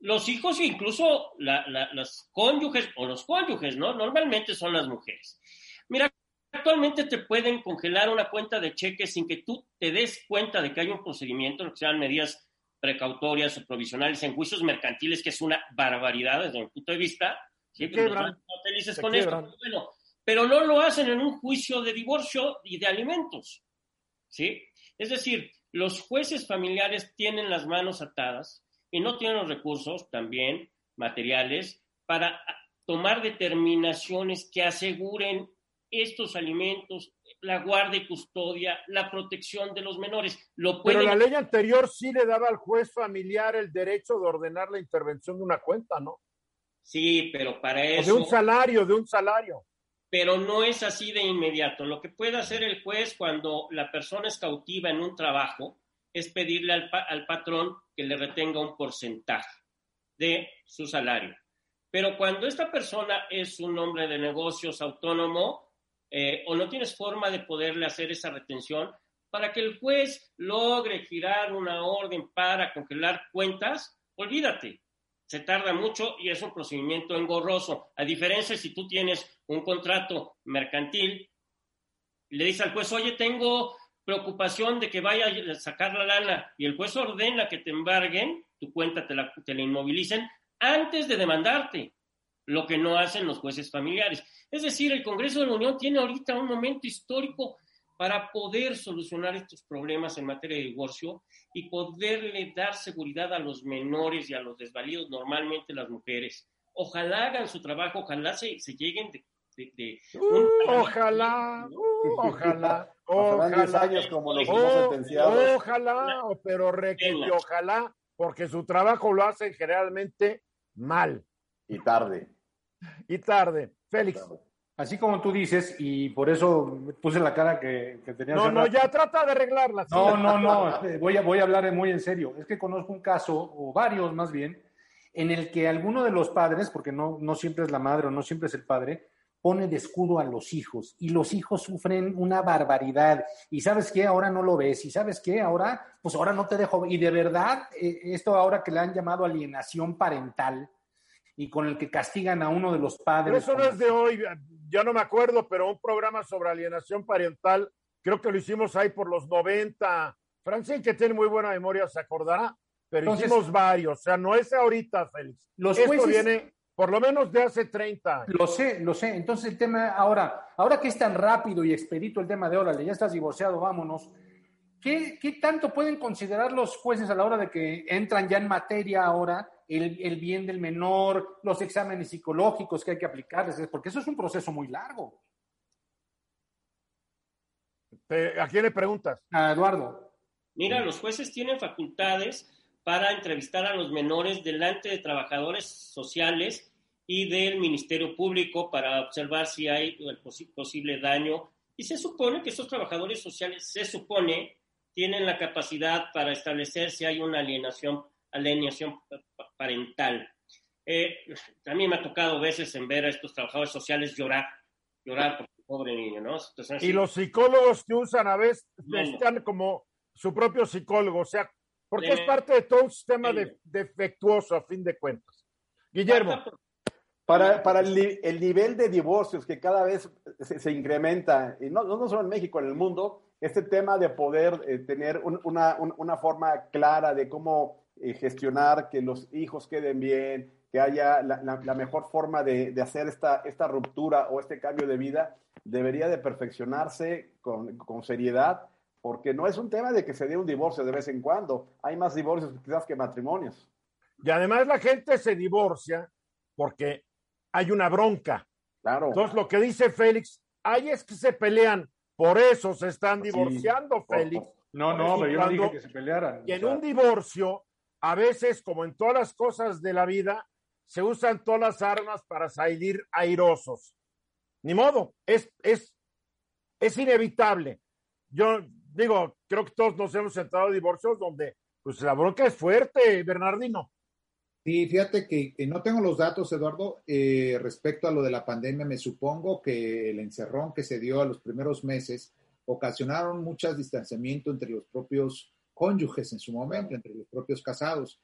S4: los hijos e incluso la- la- las cónyuges o los cónyuges, ¿no? Normalmente son las mujeres. Mira, actualmente te pueden congelar una cuenta de cheques sin que tú te des cuenta de que hay un procedimiento, lo que se llaman medidas precautorias o provisionales en juicios mercantiles, que es una barbaridad desde mi punto de vista. Sí, pues van felices con esto. Bueno, pero no lo hacen en un juicio de divorcio y de alimentos. ¿Sí? Es decir, los jueces familiares tienen las manos atadas y no tienen los recursos también materiales para tomar determinaciones que aseguren estos alimentos, la guardia y custodia, la protección de los menores. Lo
S2: Pero la ley anterior sí le daba al juez familiar el derecho de ordenar la intervención de una cuenta, ¿no?
S4: Sí, pero para
S2: O de
S4: eso
S2: un salario, de un salario.
S4: pero no es así de inmediato. Lo que puede hacer el juez cuando la persona es cautiva en un trabajo es pedirle al, pa- al patrón que le retenga un porcentaje de su salario. Pero cuando esta persona es un hombre de negocios autónomo eh, o no tienes forma de poderle hacer esa retención, para que el juez logre girar una orden para congelar cuentas, olvídate, se tarda mucho y es un procedimiento engorroso. A diferencia si tú tienes un contrato mercantil, le dices al juez, oye, tengo preocupación de que vaya a sacar la lana y el juez ordena que te embarguen, tu cuenta te la, te la inmovilicen antes de demandarte, lo que no hacen los jueces familiares. Es decir, el Congreso de la Unión tiene ahorita un momento histórico para poder solucionar estos problemas en materia de divorcio y poderle dar seguridad a los menores y a los desvalidos, normalmente las mujeres. Ojalá hagan su trabajo, ojalá se, se lleguen de... de- de un-
S2: Uh, ojalá, uh, ojalá,
S3: Pasarán 10
S2: ojalá.
S3: años como los
S2: Oh,
S3: sentenciados.
S2: ojalá, pero requete, ojalá, porque su trabajo lo hacen generalmente mal
S3: Y tarde.
S2: y tarde. Félix.
S6: Así como tú dices, y por eso puse la cara que, que tenía
S2: No, no,
S6: rato.
S2: ya trata de arreglarla.
S6: No,
S2: sí.
S6: no, no, eh, voy a, voy a hablar muy en serio. Es que conozco un caso, o varios más bien, en el que alguno de los padres, porque no, no siempre es la madre o no siempre es el padre, pone de escudo a los hijos y los hijos sufren una barbaridad. Y sabes qué, ahora no lo ves. Y sabes qué, ahora, pues ahora no te dejo. Y de verdad, eh, esto ahora que le han llamado alienación parental y con el que castigan a uno de los padres.
S2: Pero eso no es de hoy, ya no me acuerdo, pero un programa sobre alienación parental, creo que lo hicimos ahí por los 90. Francine, que tiene muy buena memoria, se acordará, pero
S6: Entonces-
S2: hicimos varios, o sea, no es ahorita, Félix.
S6: Los
S2: Esto
S6: jueces-
S2: viene por lo menos de hace 30 años.
S6: Lo sé, lo sé. Entonces el tema ahora, ahora que es tan rápido y expedito el tema de órale, ya estás divorciado, vámonos. ¿Qué, qué tanto pueden considerar los jueces a la hora de que entran ya en materia ahora el, el bien del menor, los exámenes psicológicos que hay que aplicarles? Porque eso es un proceso muy largo.
S2: Te- ¿A quién le preguntas?
S6: A Eduardo.
S4: Mira, los jueces tienen facultades para entrevistar a los menores delante de trabajadores sociales y del Ministerio Público para observar si hay el posi- posible daño. Y se supone que estos trabajadores sociales, se supone, tienen la capacidad para establecer si hay una alienación, alienación pa- pa- parental. Eh, a mí me ha tocado veces en ver a estos trabajadores sociales llorar, llorar por el pobre niño, ¿no? Entonces,
S2: Y los psicólogos que usan a veces
S4: No.
S2: están como su propio psicólogo, o sea, porque es parte de todo un sistema de- defectuoso a fin de cuentas. Guillermo,
S3: Para, para el, el nivel de divorcios que cada vez se, se incrementa, y no, no solo en México, en el mundo, este tema de poder eh, tener un- una, un- una forma clara de cómo eh, gestionar que los hijos queden bien, que haya la, la- la mejor forma de, de hacer esta, esta ruptura o este cambio de vida, debería de perfeccionarse con, con seriedad, porque no es un tema de que se dé un divorcio de vez en cuando. Hay más divorcios quizás que matrimonios.
S2: y además la gente se divorcia porque hay una bronca.
S3: Claro.
S2: Entonces, lo que dice Félix, ahí es que se pelean, por eso se están
S3: Sí.
S2: divorciando,
S3: Por-
S2: Félix.
S6: No,
S2: Sí,
S6: no, pero yo no dije que se pelearan.
S2: Y
S6: O
S2: en
S6: sea,
S2: un divorcio, a veces, como en todas las cosas de la vida, se usan todas las armas para salir airosos. Ni modo, es, es, es inevitable. Yo digo, creo que todos nos hemos sentado a divorcios donde pues la bronca es fuerte, Bernardino.
S5: Sí, fíjate que, no tengo los datos, Eduardo, eh, respecto a lo de la pandemia. Me supongo que el encerrón que se dio a los primeros meses ocasionaron mucho distanciamiento entre los propios cónyuges en su momento, entre los propios casados.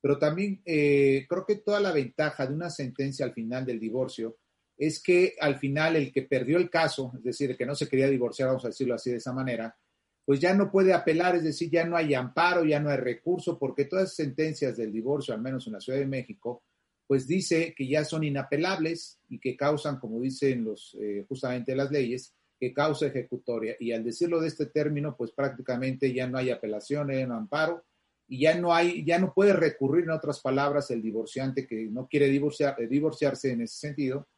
S5: Pero también eh, creo que toda la ventaja de una sentencia al final del divorcio es que al final el que perdió el caso, es decir, el que no se quería divorciar, vamos a decirlo así de esa manera, pues ya no puede apelar, es decir, ya no hay amparo, ya no hay recurso, porque todas las sentencias del divorcio, al menos en la Ciudad de México, pues dice que ya son inapelables y que causan, como dicen los, eh, justamente las leyes, que causa ejecutoria. Y al decirlo de este término, pues prácticamente ya no hay apelación, no amparo, y ya no hay, ya no puede recurrir, en otras palabras, el divorciante que no quiere divorciar, eh, divorciarse en ese sentido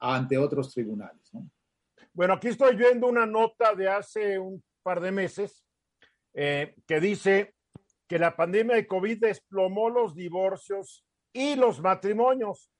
S5: ante otros tribunales.
S2: Bueno, aquí estoy viendo una nota de hace un par de meses eh, que dice que la pandemia de COVID desplomó los divorcios y los matrimonios,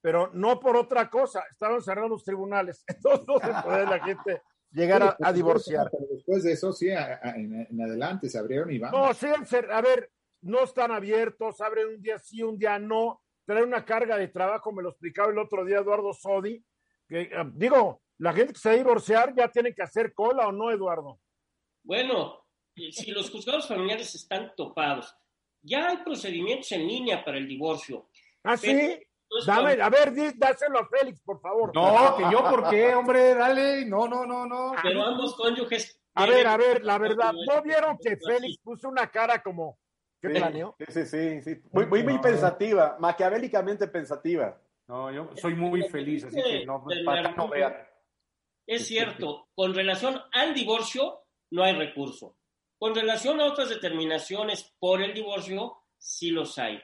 S2: pero no por otra cosa, estaban cerrados los tribunales, entonces no se puede la gente llegar a, divorciar.
S5: después de eso, sí, en, adelante se abrieron y van.
S2: No, sí, a ver, no están abiertos, abren un día sí, un día no, trae una carga de trabajo, me lo explicaba el otro día Eduardo Sodi, que ah, digo, la gente que se va a divorciar ya tiene que hacer cola o no, Eduardo.
S4: Bueno, si los juzgados familiares están topados, ya hay procedimientos en línea para el divorcio.
S2: ¿Ah, sí? Dame, a ver, dáselo a Félix, por favor.
S6: No, que yo, ¿por qué, hombre? Dale, no, no, no, no.
S4: Pero ambos cónyuges.
S2: A ver, a ver, la verdad, ¿no vieron que Félix puso una cara como ¿Qué
S3: planeó? Sí, sí, sí. Muy, muy, muy pensativa, maquiavélicamente pensativa.
S6: No, yo soy muy feliz, así que no, para no vean.
S4: Es cierto, con relación al divorcio no hay recurso. Con relación a otras determinaciones por el divorcio, sí los hay.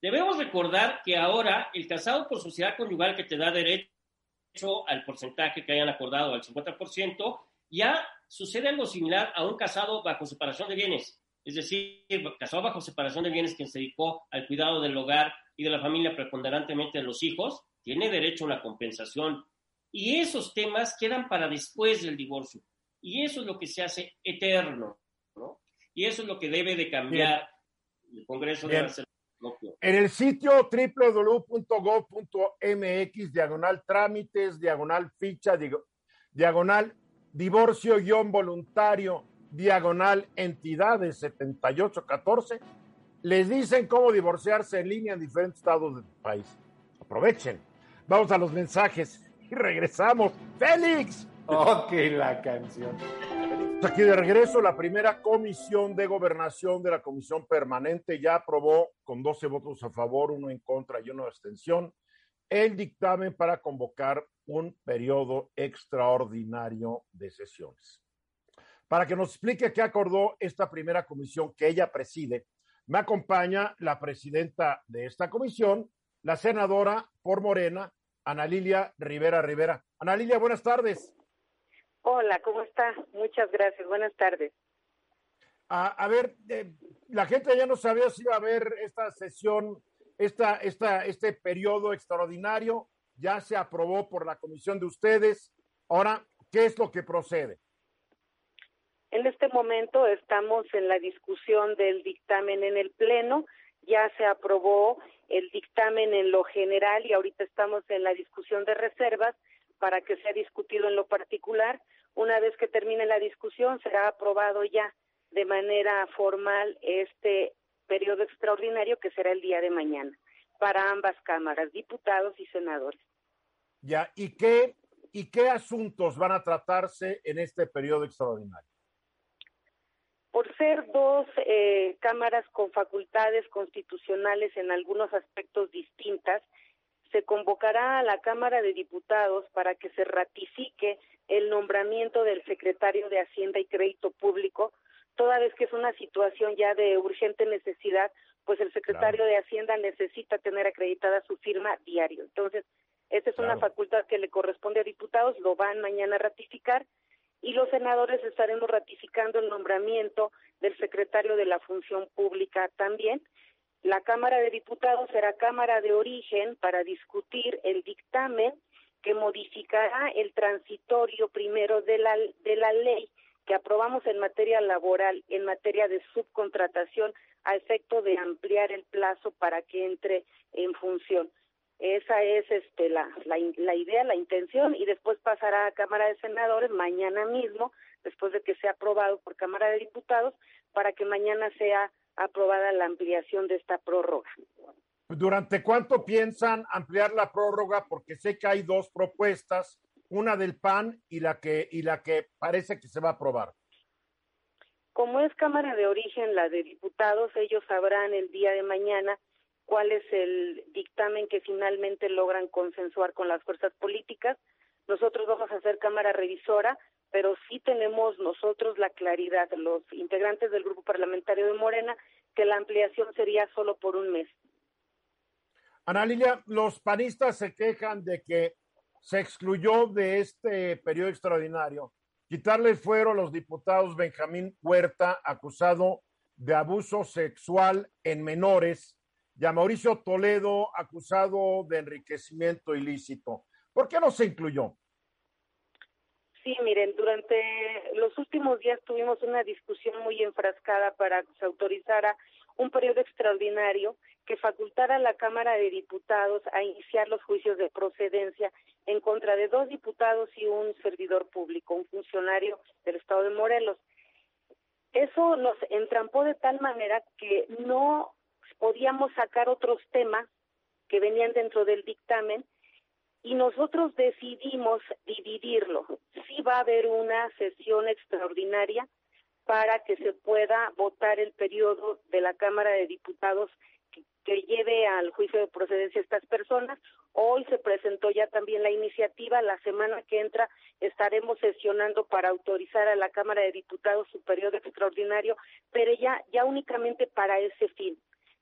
S4: Debemos recordar que ahora el casado por sociedad conyugal que te da derecho al porcentaje que hayan acordado, al 50%, ya sucede algo similar a un casado bajo separación de bienes es decir, casado bajo separación de bienes quien se dedicó al cuidado del hogar y de la familia preponderantemente de los hijos, tiene derecho a una compensación. Y esos temas quedan para después del divorcio. Y eso es lo que se hace eterno, ¿no? Y eso es lo que debe de cambiar el Congreso de hacer
S2: En el sitio www.gov.mx, diagonal trámites, diagonal ficha, diagonal divorcio-voluntario diagonal entidades 7814, les dicen cómo divorciarse en línea en diferentes estados del país. Aprovechen. Vamos a los mensajes y regresamos. ¡Félix!
S6: Ok, la canción.
S2: Aquí de regreso, la primera comisión de gobernación de la comisión permanente ya aprobó con 12 votos a favor, uno en contra y uno de abstención el dictamen para convocar un periodo extraordinario de sesiones. Para que nos explique qué acordó esta primera comisión que ella preside, me acompaña la presidenta de esta comisión, la senadora por Morena, Ana Lilia Rivera Rivera. Ana Lilia, buenas tardes.
S7: Hola, ¿cómo está? Muchas gracias. Buenas tardes.
S2: A, ver, eh, la gente ya no sabía si iba a haber esta sesión, esta, esta, este periodo extraordinario. Ya se aprobó por la comisión de ustedes. Ahora, ¿qué es lo que procede?
S7: En este momento estamos en la discusión del dictamen en el Pleno. Ya se aprobó el dictamen en lo general y ahorita estamos en la discusión de reservas para que sea discutido en lo particular. Una vez que termine la discusión, será aprobado ya de manera formal este periodo extraordinario que será el día de mañana para ambas cámaras, diputados y senadores.
S2: Ya, ¿y qué, y qué asuntos van a tratarse en este periodo extraordinario?
S7: por ser dos eh, cámaras con facultades constitucionales en algunos aspectos distintas, se convocará a la Cámara de Diputados para que se ratifique el nombramiento del secretario de Hacienda y Crédito Público, toda vez que es una situación ya de urgente necesidad, pues el secretario de Hacienda necesita tener acreditada su firma diario. Entonces, esta es una facultad que le corresponde a diputados, lo van mañana a ratificar y los senadores estaremos ratificando el nombramiento del secretario de la Función Pública también. La Cámara de Diputados será Cámara de Origen para discutir el dictamen que modificará el transitorio primero de la, de la ley que aprobamos en materia laboral, en materia de subcontratación, a efecto de ampliar el plazo para que entre en función. Esa es este, la, la, la idea, la intención, y después pasará a Cámara de Senadores mañana mismo, después de que sea aprobado por Cámara de Diputados, para que mañana sea aprobada la ampliación de esta prórroga.
S2: ¿Durante cuánto piensan ampliar la prórroga? Porque sé que hay dos propuestas, una del PAN y la que, y la que parece que se va a aprobar.
S7: Como es Cámara de Origen, la de Diputados, ellos sabrán el día de mañana cuál es el dictamen que finalmente logran consensuar con las fuerzas políticas. Nosotros vamos a hacer Cámara Revisora, pero sí tenemos nosotros la claridad, los integrantes del grupo parlamentario de Morena, que la ampliación sería solo por un mes.
S2: Ana Lilia, los panistas se quejan de que se excluyó de este periodo extraordinario quitarle el fuero a los diputados Benjamín Huerta, acusado de abuso sexual en menores, y a Mauricio Toledo, acusado de enriquecimiento ilícito. ¿Por qué no se incluyó?
S7: Sí, miren, durante los últimos días tuvimos una discusión muy enfrascada para que se autorizara un periodo extraordinario que facultara a la Cámara de Diputados a iniciar los juicios de procedencia en contra de dos diputados y un servidor público, un funcionario del Estado de Morelos. Eso nos entrampó de tal manera que no podíamos sacar otros temas que venían dentro del dictamen y nosotros decidimos dividirlo. Sí va a haber una sesión extraordinaria para que se pueda votar el periodo de la Cámara de Diputados que, lleve al juicio de procedencia a estas personas. Hoy se presentó ya también la iniciativa, la semana que entra estaremos sesionando para autorizar a la Cámara de Diputados su periodo extraordinario, pero ya, ya únicamente para ese fin.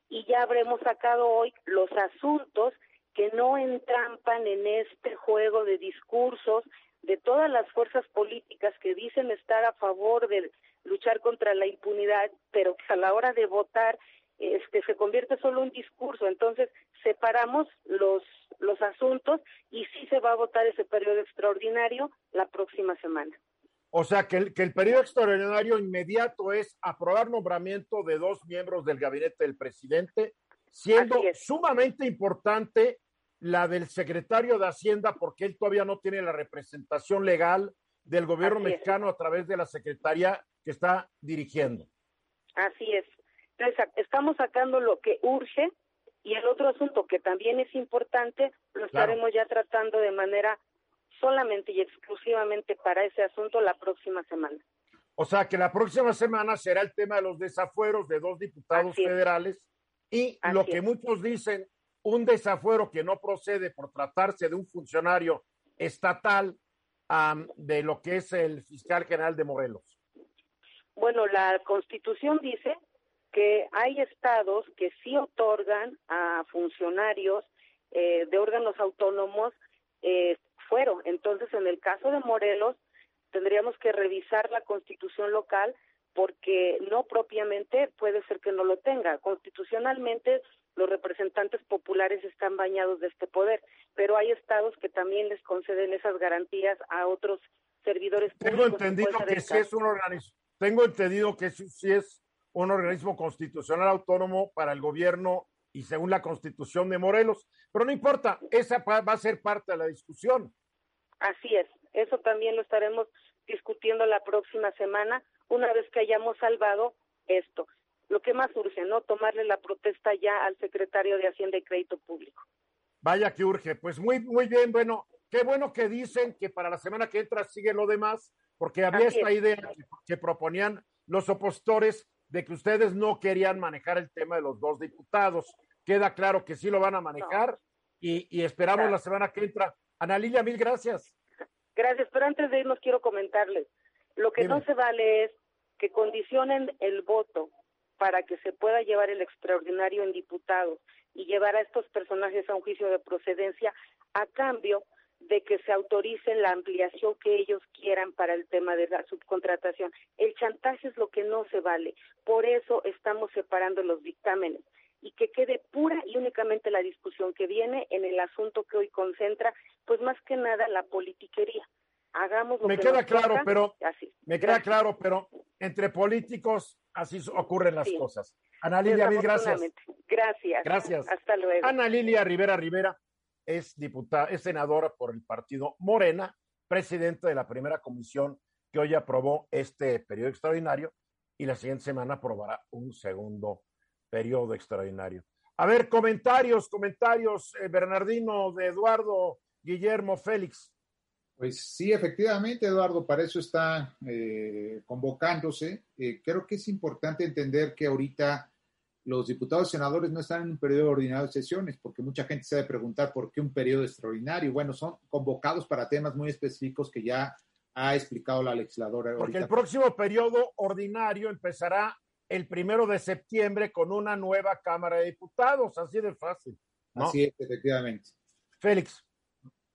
S7: Y ya habremos sacado hoy los asuntos que no entrampan en este juego de discursos de todas las fuerzas políticas que dicen estar a favor de luchar contra la impunidad, pero que a la hora de votar este se convierte solo en un discurso. Entonces, separamos los los asuntos y sí se va a votar ese periodo extraordinario la próxima semana.
S2: O sea, que el, que el periodo extraordinario inmediato es aprobar nombramiento de dos miembros del gabinete del presidente, siendo sumamente importante la del secretario de Hacienda, porque él todavía no tiene la representación legal del gobierno mexicano a través de la secretaría que está dirigiendo.
S7: Así es. Entonces, estamos sacando lo que urge y el otro asunto que también es importante lo estaremos ya tratando de manera solamente y exclusivamente para ese asunto la próxima semana.
S2: O sea que la próxima semana será el tema de los desafueros de dos diputados federales y lo que muchos dicen, un desafuero que no procede por tratarse de un funcionario estatal de lo que es el fiscal general de Morelos.
S7: Bueno, la Constitución dice que hay estados que sí otorgan a funcionarios eh, de órganos autónomos eh, fuero. Entonces, en el caso de Morelos, tendríamos que revisar la constitución local porque no propiamente puede ser que no lo tenga. Constitucionalmente, los representantes populares están bañados de este poder, pero hay estados que también les conceden esas garantías a otros servidores
S2: públicos. Tengo entendido que sí es un organismo tengo entendido que sí es un organismo constitucional autónomo para el gobierno y según la constitución de Morelos, pero no importa, esa va a ser parte de la discusión.
S7: Así es, eso también lo estaremos discutiendo la próxima semana, una vez que hayamos salvado esto. Lo que más urge, ¿no? Tomarle la protesta ya al secretario de Hacienda y Crédito Público.
S2: Vaya que urge. Pues muy, muy bien, bueno, qué bueno que dicen que para la semana que entra sigue lo demás, porque había esta idea que, proponían los opositores de que ustedes no querían manejar el tema de los dos diputados. Queda claro que sí lo van a manejar y, esperamos la semana que entra. Ana Lilia, mil gracias.
S7: Gracias, pero antes de irnos quiero comentarles, lo que no se vale es que condicionen el voto para que se pueda llevar el extraordinario en diputados y llevar a estos personajes a un juicio de procedencia a cambio de que se autorice la ampliación que ellos quieran para el tema de la subcontratación. El chantaje es lo que no se vale. Por eso estamos separando los dictámenes y que quede pura y únicamente la discusión que viene en el asunto que hoy concentra, pues más que nada la politiquería. Hagamos lo
S2: me queda claro, pero me queda claro, pero entre políticos así ocurren las cosas. Ana Lilia, mil gracias.
S7: Gracias.
S2: Gracias.
S7: Hasta luego.
S2: Ana Lilia Rivera Rivera es diputada, es senadora por el partido Morena, presidente de la primera comisión que hoy aprobó este periodo extraordinario y la siguiente semana aprobará un segundo periodo extraordinario. A ver, comentarios, comentarios, eh, Bernardino, de Eduardo, Guillermo, Félix.
S5: Pues sí, efectivamente, Eduardo, para eso está eh, convocándose. Eh, creo que es importante entender que ahorita los diputados y senadores no están en un periodo ordinario de sesiones, porque mucha gente se debe preguntar por qué un periodo extraordinario. Bueno, son convocados para temas muy específicos que ya ha explicado la legisladora.
S2: Porque el próximo periodo ordinario empezará el primero de septiembre con una nueva Cámara de Diputados, así de fácil.
S5: Así es, efectivamente.
S2: Félix.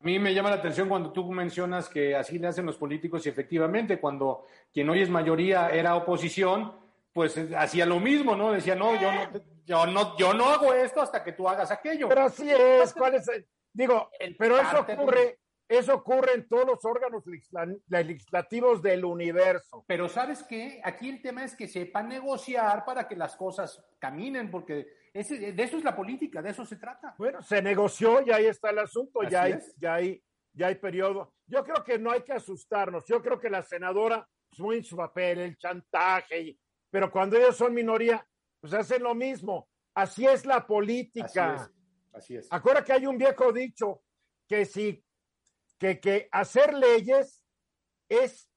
S6: A mí me llama la atención cuando tú mencionas que así le hacen los políticos y efectivamente cuando quien hoy es mayoría era oposición, pues hacía lo mismo, ¿no? Decía, no, yo no, yo no, yo no hago esto hasta que tú hagas aquello.
S2: Pero así es, ¿cuál es? Digo, pero eso ocurre, eso ocurre en todos los órganos legislativos del universo.
S6: Pero ¿sabes qué? Aquí el tema es que sepan negociar para que las cosas caminen, porque ese, de eso es la política, de eso se trata.
S2: Bueno, se negoció y ahí está el asunto, ya hay, ya hay, ya hay periodo. Yo creo que no hay que asustarnos. Yo creo que la senadora, pues, muy en su papel, el chantaje, pero cuando ellos son minoría, pues hacen lo mismo. Así es la política.
S6: Así es. Así es.
S2: Acuérdate que hay un viejo dicho que si que, que hacer leyes es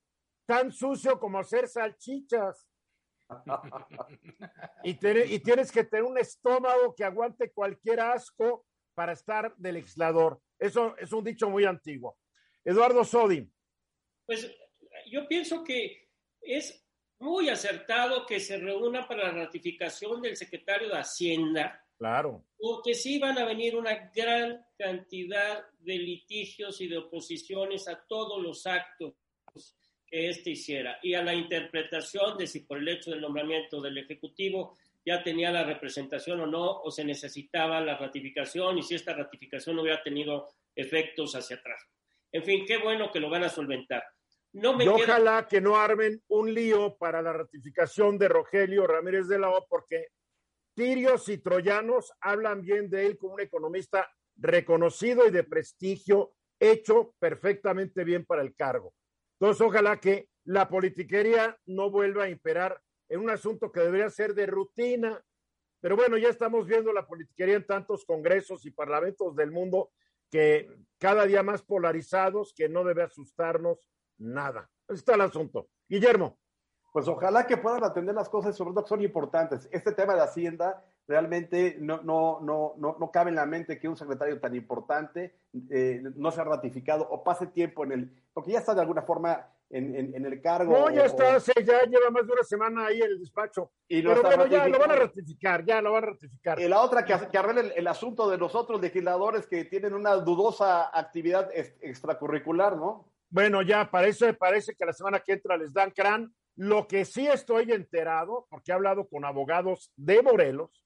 S2: tan sucio como hacer salchichas. y, y tienes que tener un estómago que aguante cualquier asco para estar de legislador. Eso es un dicho muy antiguo. Eduardo Sodi.
S4: Pues yo pienso que es muy acertado que se reúna para la ratificación del secretario de Hacienda
S2: Claro.
S4: Porque sí van a venir una gran cantidad de litigios y de oposiciones a todos los actos que éste hiciera y a la interpretación de si por el hecho del nombramiento del Ejecutivo ya tenía la representación o no, o se necesitaba la ratificación y si esta ratificación hubiera tenido efectos hacia atrás. En fin, qué bueno que lo van a solventar.
S2: No me y ojalá que no armen un lío para la ratificación de Rogelio Ramírez de la O, porque Tirios y troyanos hablan bien de él como un economista reconocido y de prestigio, hecho perfectamente bien para el cargo. Entonces, ojalá que la politiquería no vuelva a imperar en un asunto que debería ser de rutina. Pero bueno, ya estamos viendo la politiquería en tantos congresos y parlamentos del mundo que cada día más polarizados, que no debe asustarnos nada. Ahí está el asunto. Guillermo
S3: pues ojalá que puedan atender las cosas, sobre todo que son importantes. Este tema de Hacienda realmente no, no, no, no, no cabe en la mente que un secretario tan importante eh, no sea ratificado o pase tiempo en el, porque ya está de alguna forma en, en, el cargo.
S2: No, ya está, ya lleva más de una semana ahí el despacho. Y Pero bueno, ya lo van a ratificar, ya lo van a ratificar.
S3: Y la otra que, que arregle el, asunto de los otros legisladores que tienen una dudosa actividad extracurricular, ¿no?
S2: Bueno, ya parece, parece que la semana que entra les dan crán lo que sí estoy enterado, porque he hablado con abogados de Morelos,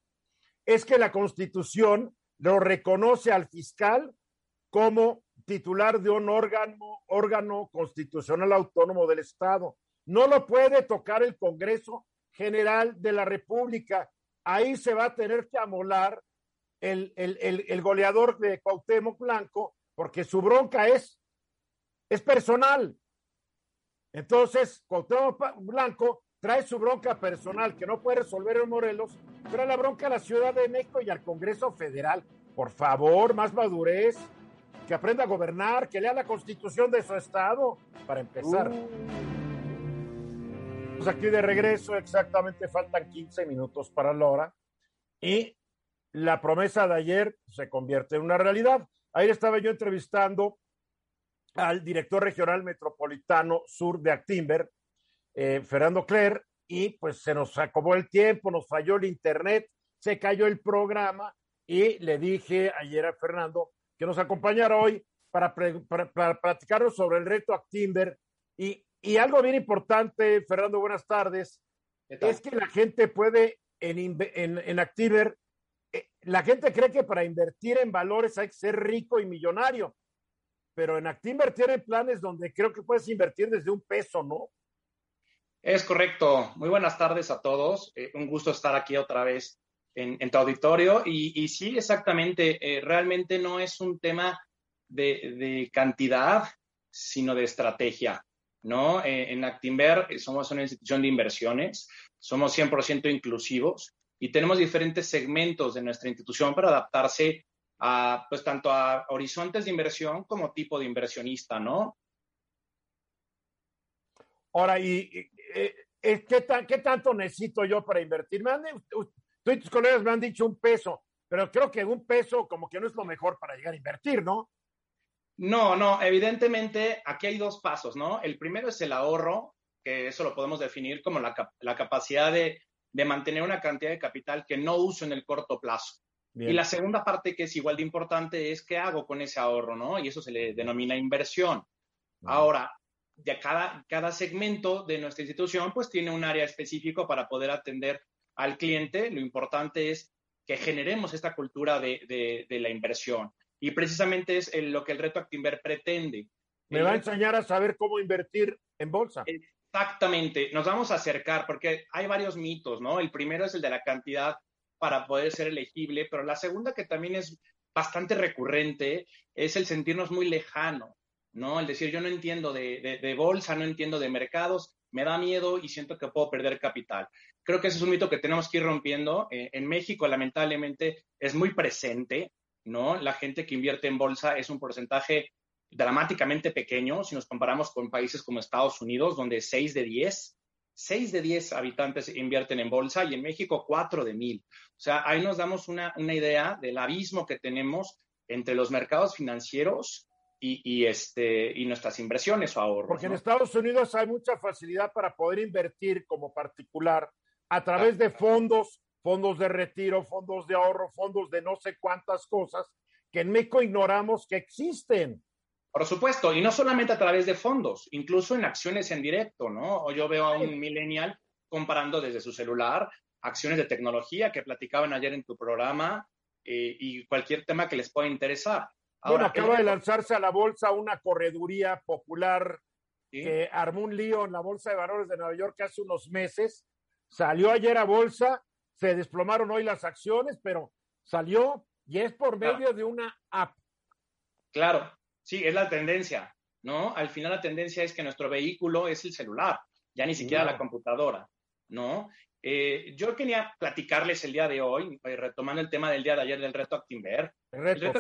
S2: es que la Constitución lo reconoce al fiscal como titular de un órgano, órgano constitucional autónomo del Estado. No lo puede tocar el Congreso General de la República. Ahí se va a tener que amolar el, el, goleador de Cuauhtémoc Blanco, porque su bronca es, es personal. Entonces, Cuauhtémoc Blanco trae su bronca personal que no puede resolver en Morelos, trae la bronca a la Ciudad de México y al Congreso Federal. Por favor, más madurez, que aprenda a gobernar, que lea la constitución de su estado, para empezar. Uh. Pues aquí de regreso, exactamente faltan 15 minutos para la hora. Y la promesa de ayer se convierte en una realidad. Ayer estaba yo entrevistando al director regional metropolitano sur de Actimber, eh, Fernando Cler, y pues se nos acabó el tiempo, nos falló el internet, se cayó el programa y le dije ayer a Fernando que nos acompañara hoy para, para, platicarnos sobre el reto Actimber. Y, y algo bien importante, Fernando, buenas tardes, es que la gente puede en, en, en Actimber, eh, la gente cree que para invertir en valores hay que ser rico y millonario pero en Actimber tienen planes donde creo que puedes invertir desde un peso, ¿no?
S8: Es correcto. Muy buenas tardes a todos. Eh, un gusto estar aquí otra vez en, tu auditorio. Y, sí, exactamente, eh, realmente no es un tema de, cantidad, sino de estrategia. ¿no? Eh, en Actinver somos una institución de inversiones, somos 100% inclusivos y tenemos diferentes segmentos de nuestra institución para adaptarse a, pues, tanto a horizontes de inversión como tipo de inversionista, ¿no?
S2: Ahora, ¿y, eh, eh, ¿qué, ¿qué, tanto necesito yo para invertir? Me tú y tus colegas me han dicho un peso, pero creo que un peso como que no es lo mejor para llegar a invertir, ¿no?
S8: No, no, evidentemente aquí hay dos pasos, ¿no? El primero es el ahorro, que eso lo podemos definir como la, la capacidad de, de, mantener una cantidad de capital que no uso en el corto plazo. Y la segunda parte que es igual de importante es qué hago con ese ahorro, ¿no? Y eso se le denomina inversión. Ahora, ya cada, cada segmento de nuestra institución pues tiene un área específico para poder atender al cliente. Lo importante es que generemos esta cultura de, de, la inversión. Y precisamente es lo que el reto Actinver pretende.
S2: Me va a enseñar a saber cómo invertir en bolsa.
S8: Exactamente, nos vamos a acercar porque hay varios mitos, ¿no? El primero es el de la cantidad para poder ser elegible, pero la segunda que también es bastante recurrente es el sentirnos muy lejano, ¿no? El decir, yo no entiendo de, bolsa, no entiendo de mercados, me da miedo y siento que puedo perder capital. Creo que ese es un mito que tenemos que ir rompiendo. Eh, en México, lamentablemente, es muy presente, ¿no? La gente que invierte en bolsa es un porcentaje dramáticamente pequeño si nos comparamos con países como Estados Unidos, donde 6 de 10 6 de 10 habitantes invierten en bolsa y en México 4 de 1000. O sea, ahí nos damos una, idea del abismo que tenemos entre los mercados financieros y, este, y nuestras inversiones o ahorros.
S2: Porque en Estados Unidos hay mucha facilidad para poder invertir como particular a través de fondos, fondos de retiro, fondos de ahorro, fondos de no sé cuántas cosas que en México ignoramos que existen.
S8: Por supuesto, y no solamente a través de fondos, incluso en acciones en directo, ¿no? O yo veo a un millennial comparando desde su celular acciones de tecnología que platicaban ayer en tu programa eh, y cualquier tema que les pueda interesar.
S2: Ahora, bueno, acaba de lanzarse a la bolsa una correduría popular que armó un lío en la Bolsa de Valores de Nueva York hace unos meses. Salió ayer a bolsa, se desplomaron hoy las acciones, pero salió y es por medio de una app.
S8: Claro, Sí, es la tendencia, ¿no? Al final la tendencia es que nuestro vehículo es el celular, ya ni siquiera la computadora, ¿no? Eh, yo quería platicarles el día de hoy, eh, retomando el tema del día de ayer del reto Actinver. El reto,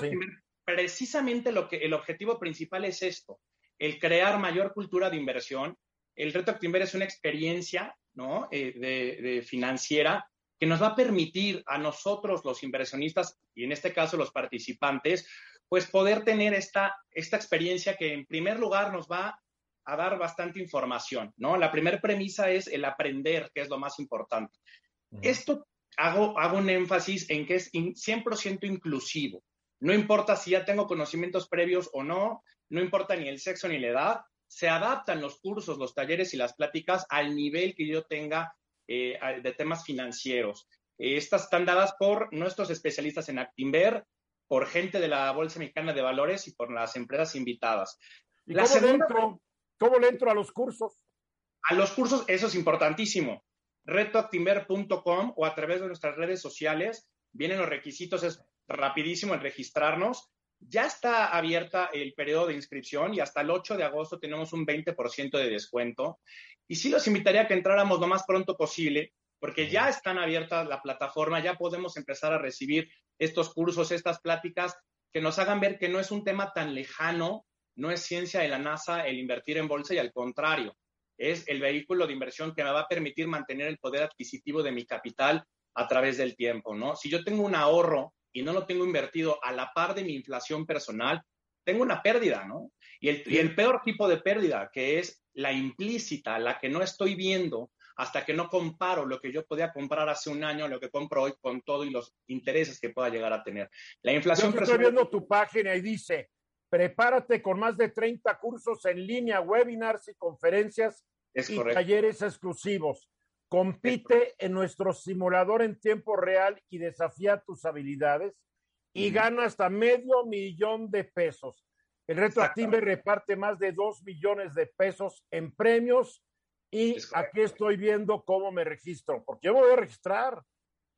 S8: precisamente lo que el objetivo principal es esto, el crear mayor cultura de inversión. El reto Actinver es una experiencia, ¿no? Eh, de financiera que nos va a permitir a nosotros, los inversionistas, y en este caso los participantes, pues poder tener esta, esta experiencia que en primer lugar nos va a dar bastante información, ¿no? La primera premisa es el aprender, que es lo más importante. Esto hago, hago un énfasis en que es 100% inclusivo. No importa si ya tengo conocimientos previos o no, no importa ni el sexo ni la edad, se adaptan los cursos, los talleres y las pláticas al nivel que yo tenga eh, de temas financieros. estas están dadas por nuestros especialistas en Actinver, por gente de la Bolsa Mexicana de Valores y por las empresas invitadas.
S2: ¿Y cómo, le entro, cómo le entro a los cursos?
S8: A los cursos, eso es importantísimo. retoactimber.com o a través de nuestras redes sociales. Vienen los requisitos, es rapidísimo en registrarnos. Ya está abierta el periodo de inscripción y hasta el 8 de agosto tenemos un 20% de descuento. Y sí los invitaría a que entráramos lo más pronto posible porque ya están abiertas la plataforma, ya podemos empezar a recibir estos cursos, estas pláticas que nos hagan ver que no es un tema tan lejano, no es ciencia de la NASA el invertir en bolsa y al contrario, es el vehículo de inversión que me va a permitir mantener el poder adquisitivo de mi capital a través del tiempo, ¿no? Si yo tengo un ahorro y no lo tengo invertido a la par de mi inflación personal, tengo una pérdida, ¿no? Y el, y el peor tipo de pérdida, que es la implícita, la que no estoy viendo, hasta que no comparo lo que yo podía comprar hace un año, lo que compro hoy con todo y los intereses que pueda llegar a tener. La inflación...
S2: Yo estoy viendo tu página y dice, prepárate con más de 30 cursos en línea, webinars y conferencias y talleres exclusivos. Compite en nuestro simulador en tiempo real y desafía tus habilidades y gana hasta medio millón de pesos. El reto Active reparte más de dos millones de pesos en premios y aquí estoy viendo cómo me registro, porque yo me voy a registrar.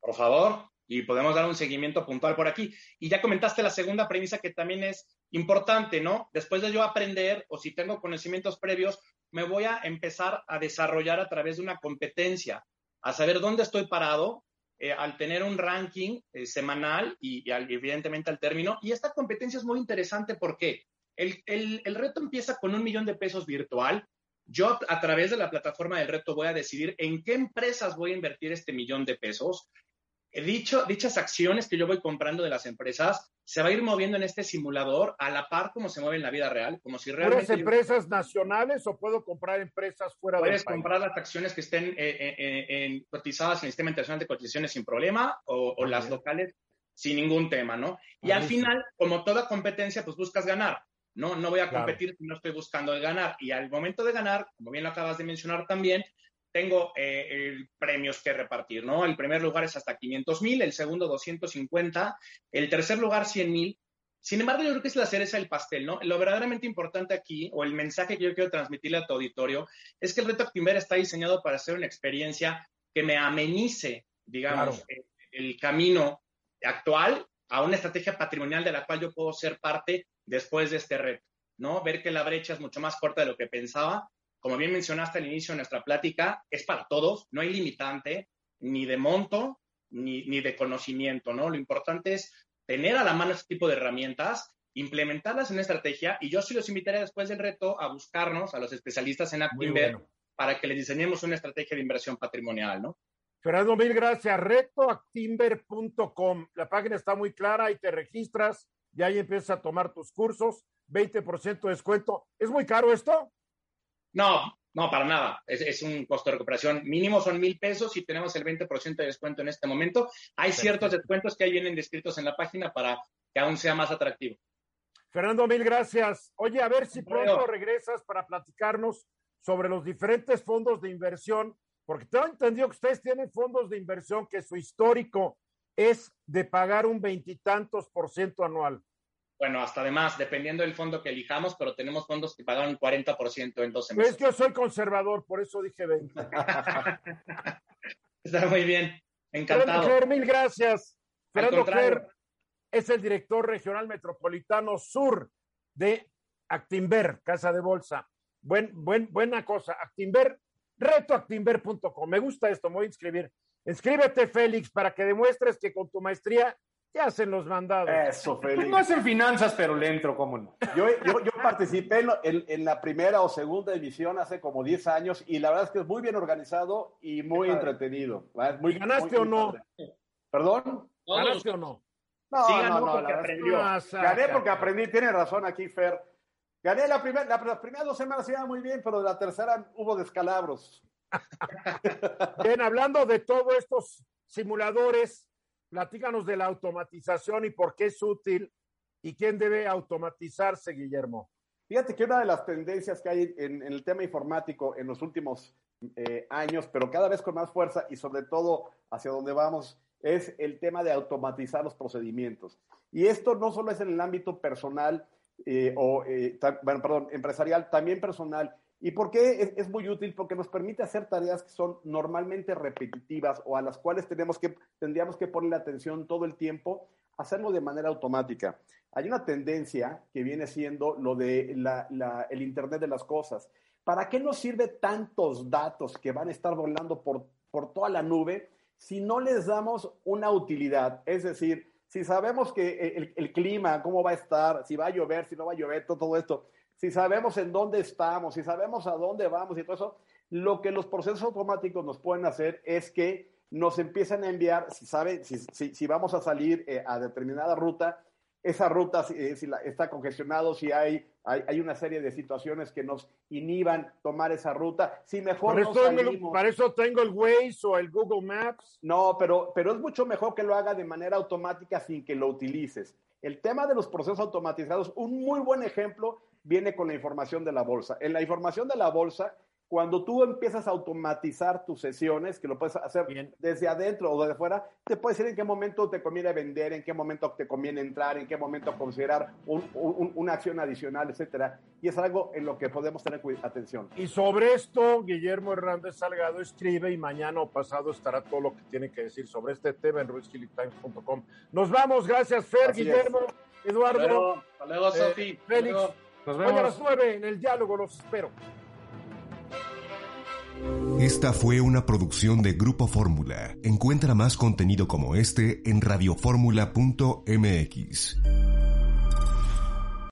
S8: Por favor, y podemos dar un seguimiento puntual por aquí. Y ya comentaste la segunda premisa que también es importante, ¿no? Después de yo aprender o si tengo conocimientos previos, me voy a empezar a desarrollar a través de una competencia, a saber dónde estoy parado, eh, al tener un ranking eh, semanal y, evidentemente al término. Y esta competencia es muy interesante porque el, el, reto empieza con un millón de pesos virtual. Yo a través de la plataforma del reto voy a decidir en qué empresas voy a invertir este millón de pesos. Dicho, dichas acciones que yo voy comprando de las empresas se va a ir moviendo en este simulador a la par como se mueve en la vida real, como si realmente...
S2: ¿Puedes empresas nacionales o puedo comprar empresas fuera
S8: de Puedes comprar las acciones que estén eh, eh, eh, cotizadas en el Sistema Internacional de Cotizaciones sin problema o, las locales sin ningún tema, ¿no? Y al final, como toda competencia, pues buscas ganar. No, no voy a competir si no estoy buscando el ganar. Y al momento de ganar, como bien lo acabas de mencionar también, tengo eh, premios que repartir, ¿no? El primer lugar es hasta 500 mil, el segundo 250, el tercer lugar 100 mil. Sin embargo, yo creo que es la cereza del pastel, ¿no? Lo verdaderamente importante aquí, o el mensaje que yo quiero transmitirle a tu auditorio, es que el reto Actimber está diseñado para ser una experiencia que me amenice, digamos, el, el camino actual a una estrategia patrimonial de la cual yo puedo ser parte después de este reto, ¿no? Ver que la brecha es mucho más corta de lo que pensaba como bien mencionaste al inicio de nuestra plática, es para todos, no hay limitante ni de monto ni, ni de conocimiento, ¿no? Lo importante es tener a la mano este tipo de herramientas, implementarlas en una estrategia y yo sí los invitaré después del reto a buscarnos a los especialistas en Actinver para que les diseñemos una estrategia de inversión patrimonial, ¿no?
S2: Fernando, mil gracias. Retoactimber.com. La página está muy clara y te registras y ahí empiezas a tomar tus cursos. 20% de descuento. ¿Es muy caro esto?
S8: No, no, para nada. Es, un costo de recuperación mínimo, son mil pesos y tenemos el 20% de descuento en este momento. Hay ciertos descuentos que ahí vienen descritos en la página para que aún sea más atractivo.
S2: Fernando, mil gracias. Oye, a ver si pronto regresas para platicarnos sobre los diferentes fondos de inversión, porque tengo entendido que ustedes tienen fondos de inversión que su histórico es de pagar un veintitantos por ciento anual
S8: bueno, hasta además, dependiendo del fondo que elijamos, pero tenemos fondos que pagan un 40% en 12
S2: meses. Es que yo soy conservador, por eso dije 20.
S8: Está muy bien, encantado.
S2: Fernando mil gracias. Fernando Ger es el director regional metropolitano sur de Actimber, Casa de Bolsa. Buen, buen, buena cosa. Actimber, retoactimber.com. Me gusta esto, me voy a inscribir. Inscríbete, Félix, para que demuestres que con tu maestría ¿Qué hacen los mandados?
S6: Eso, Félix. No hacen finanzas, pero le entro, ¿cómo no?
S3: Yo, yo, yo participé en, en, la primera o segunda división hace como 10 años y la verdad es que es muy bien organizado y muy entretenido.
S2: Muy, ¿Ganaste o no?
S3: ¿Perdón?
S2: ¿Ganaste o no?
S3: No, sí, no, no, porque aprendió. Gané porque aprendí, tiene razón aquí, Fer. Gané la primera, las primeras dos semanas iba muy bien, pero de la tercera hubo descalabros.
S2: bien, hablando de todos estos simuladores, Platícanos de la automatización y por qué es útil y quién debe automatizarse, Guillermo.
S3: Fíjate que una de las tendencias que hay en, el tema informático en los últimos eh, años, pero cada vez con más fuerza y sobre todo hacia donde vamos, es el tema de automatizar los procedimientos. Y esto no solo es en el ámbito personal eh, o, eh, bueno, perdón, empresarial, también personal ¿Y por qué es, muy útil? Porque nos permite hacer tareas que son normalmente repetitivas o a las cuales tenemos que, tendríamos que ponerle atención todo el tiempo, hacerlo de manera automática. Hay una tendencia que viene siendo lo de el Internet de las Cosas. ¿Para qué nos sirve tantos datos que van a estar volando por, por toda la nube si no les damos una utilidad? Es decir, si sabemos que el, el clima, cómo va a estar, si va a llover, si no va a llover, todo, todo esto si sabemos en dónde estamos, si sabemos a dónde vamos y todo eso, lo que los procesos automáticos nos pueden hacer es que nos empiezan a enviar, si, sabe, si, si, vamos a salir eh, a determinada ruta, esa ruta si, eh, está congestionado, si hay, hay, una serie de situaciones que nos inhiban tomar esa ruta, si mejor
S2: no salimos, Para eso tengo el Waze o el Google Maps.
S3: No, pero, pero es mucho mejor que lo haga de manera automática sin que lo utilices. El tema de los procesos automatizados, un muy buen ejemplo viene con la información de la bolsa. En la información de la bolsa, cuando tú empiezas a automatizar tus sesiones, que lo puedes hacer desde adentro o desde afuera, te puedes decir en qué momento te conviene vender, en qué momento te conviene entrar, en qué momento considerar una acción adicional, etcétera. Y es algo en lo que podemos tener atención.
S2: Y sobre esto, Guillermo Hernández Salgado escribe y mañana o pasado estará todo lo que tiene que decir sobre este tema en ruizkilitimes.com. Nos vamos, gracias Fer, Guillermo, Eduardo.
S8: Hasta luego, eh, Sofi.
S2: Félix. Nos vemos. Hoy a las nueve en el diálogo, los espero.
S1: Esta fue una producción de Grupo Fórmula. Encuentra más contenido como este en radioformula.mx.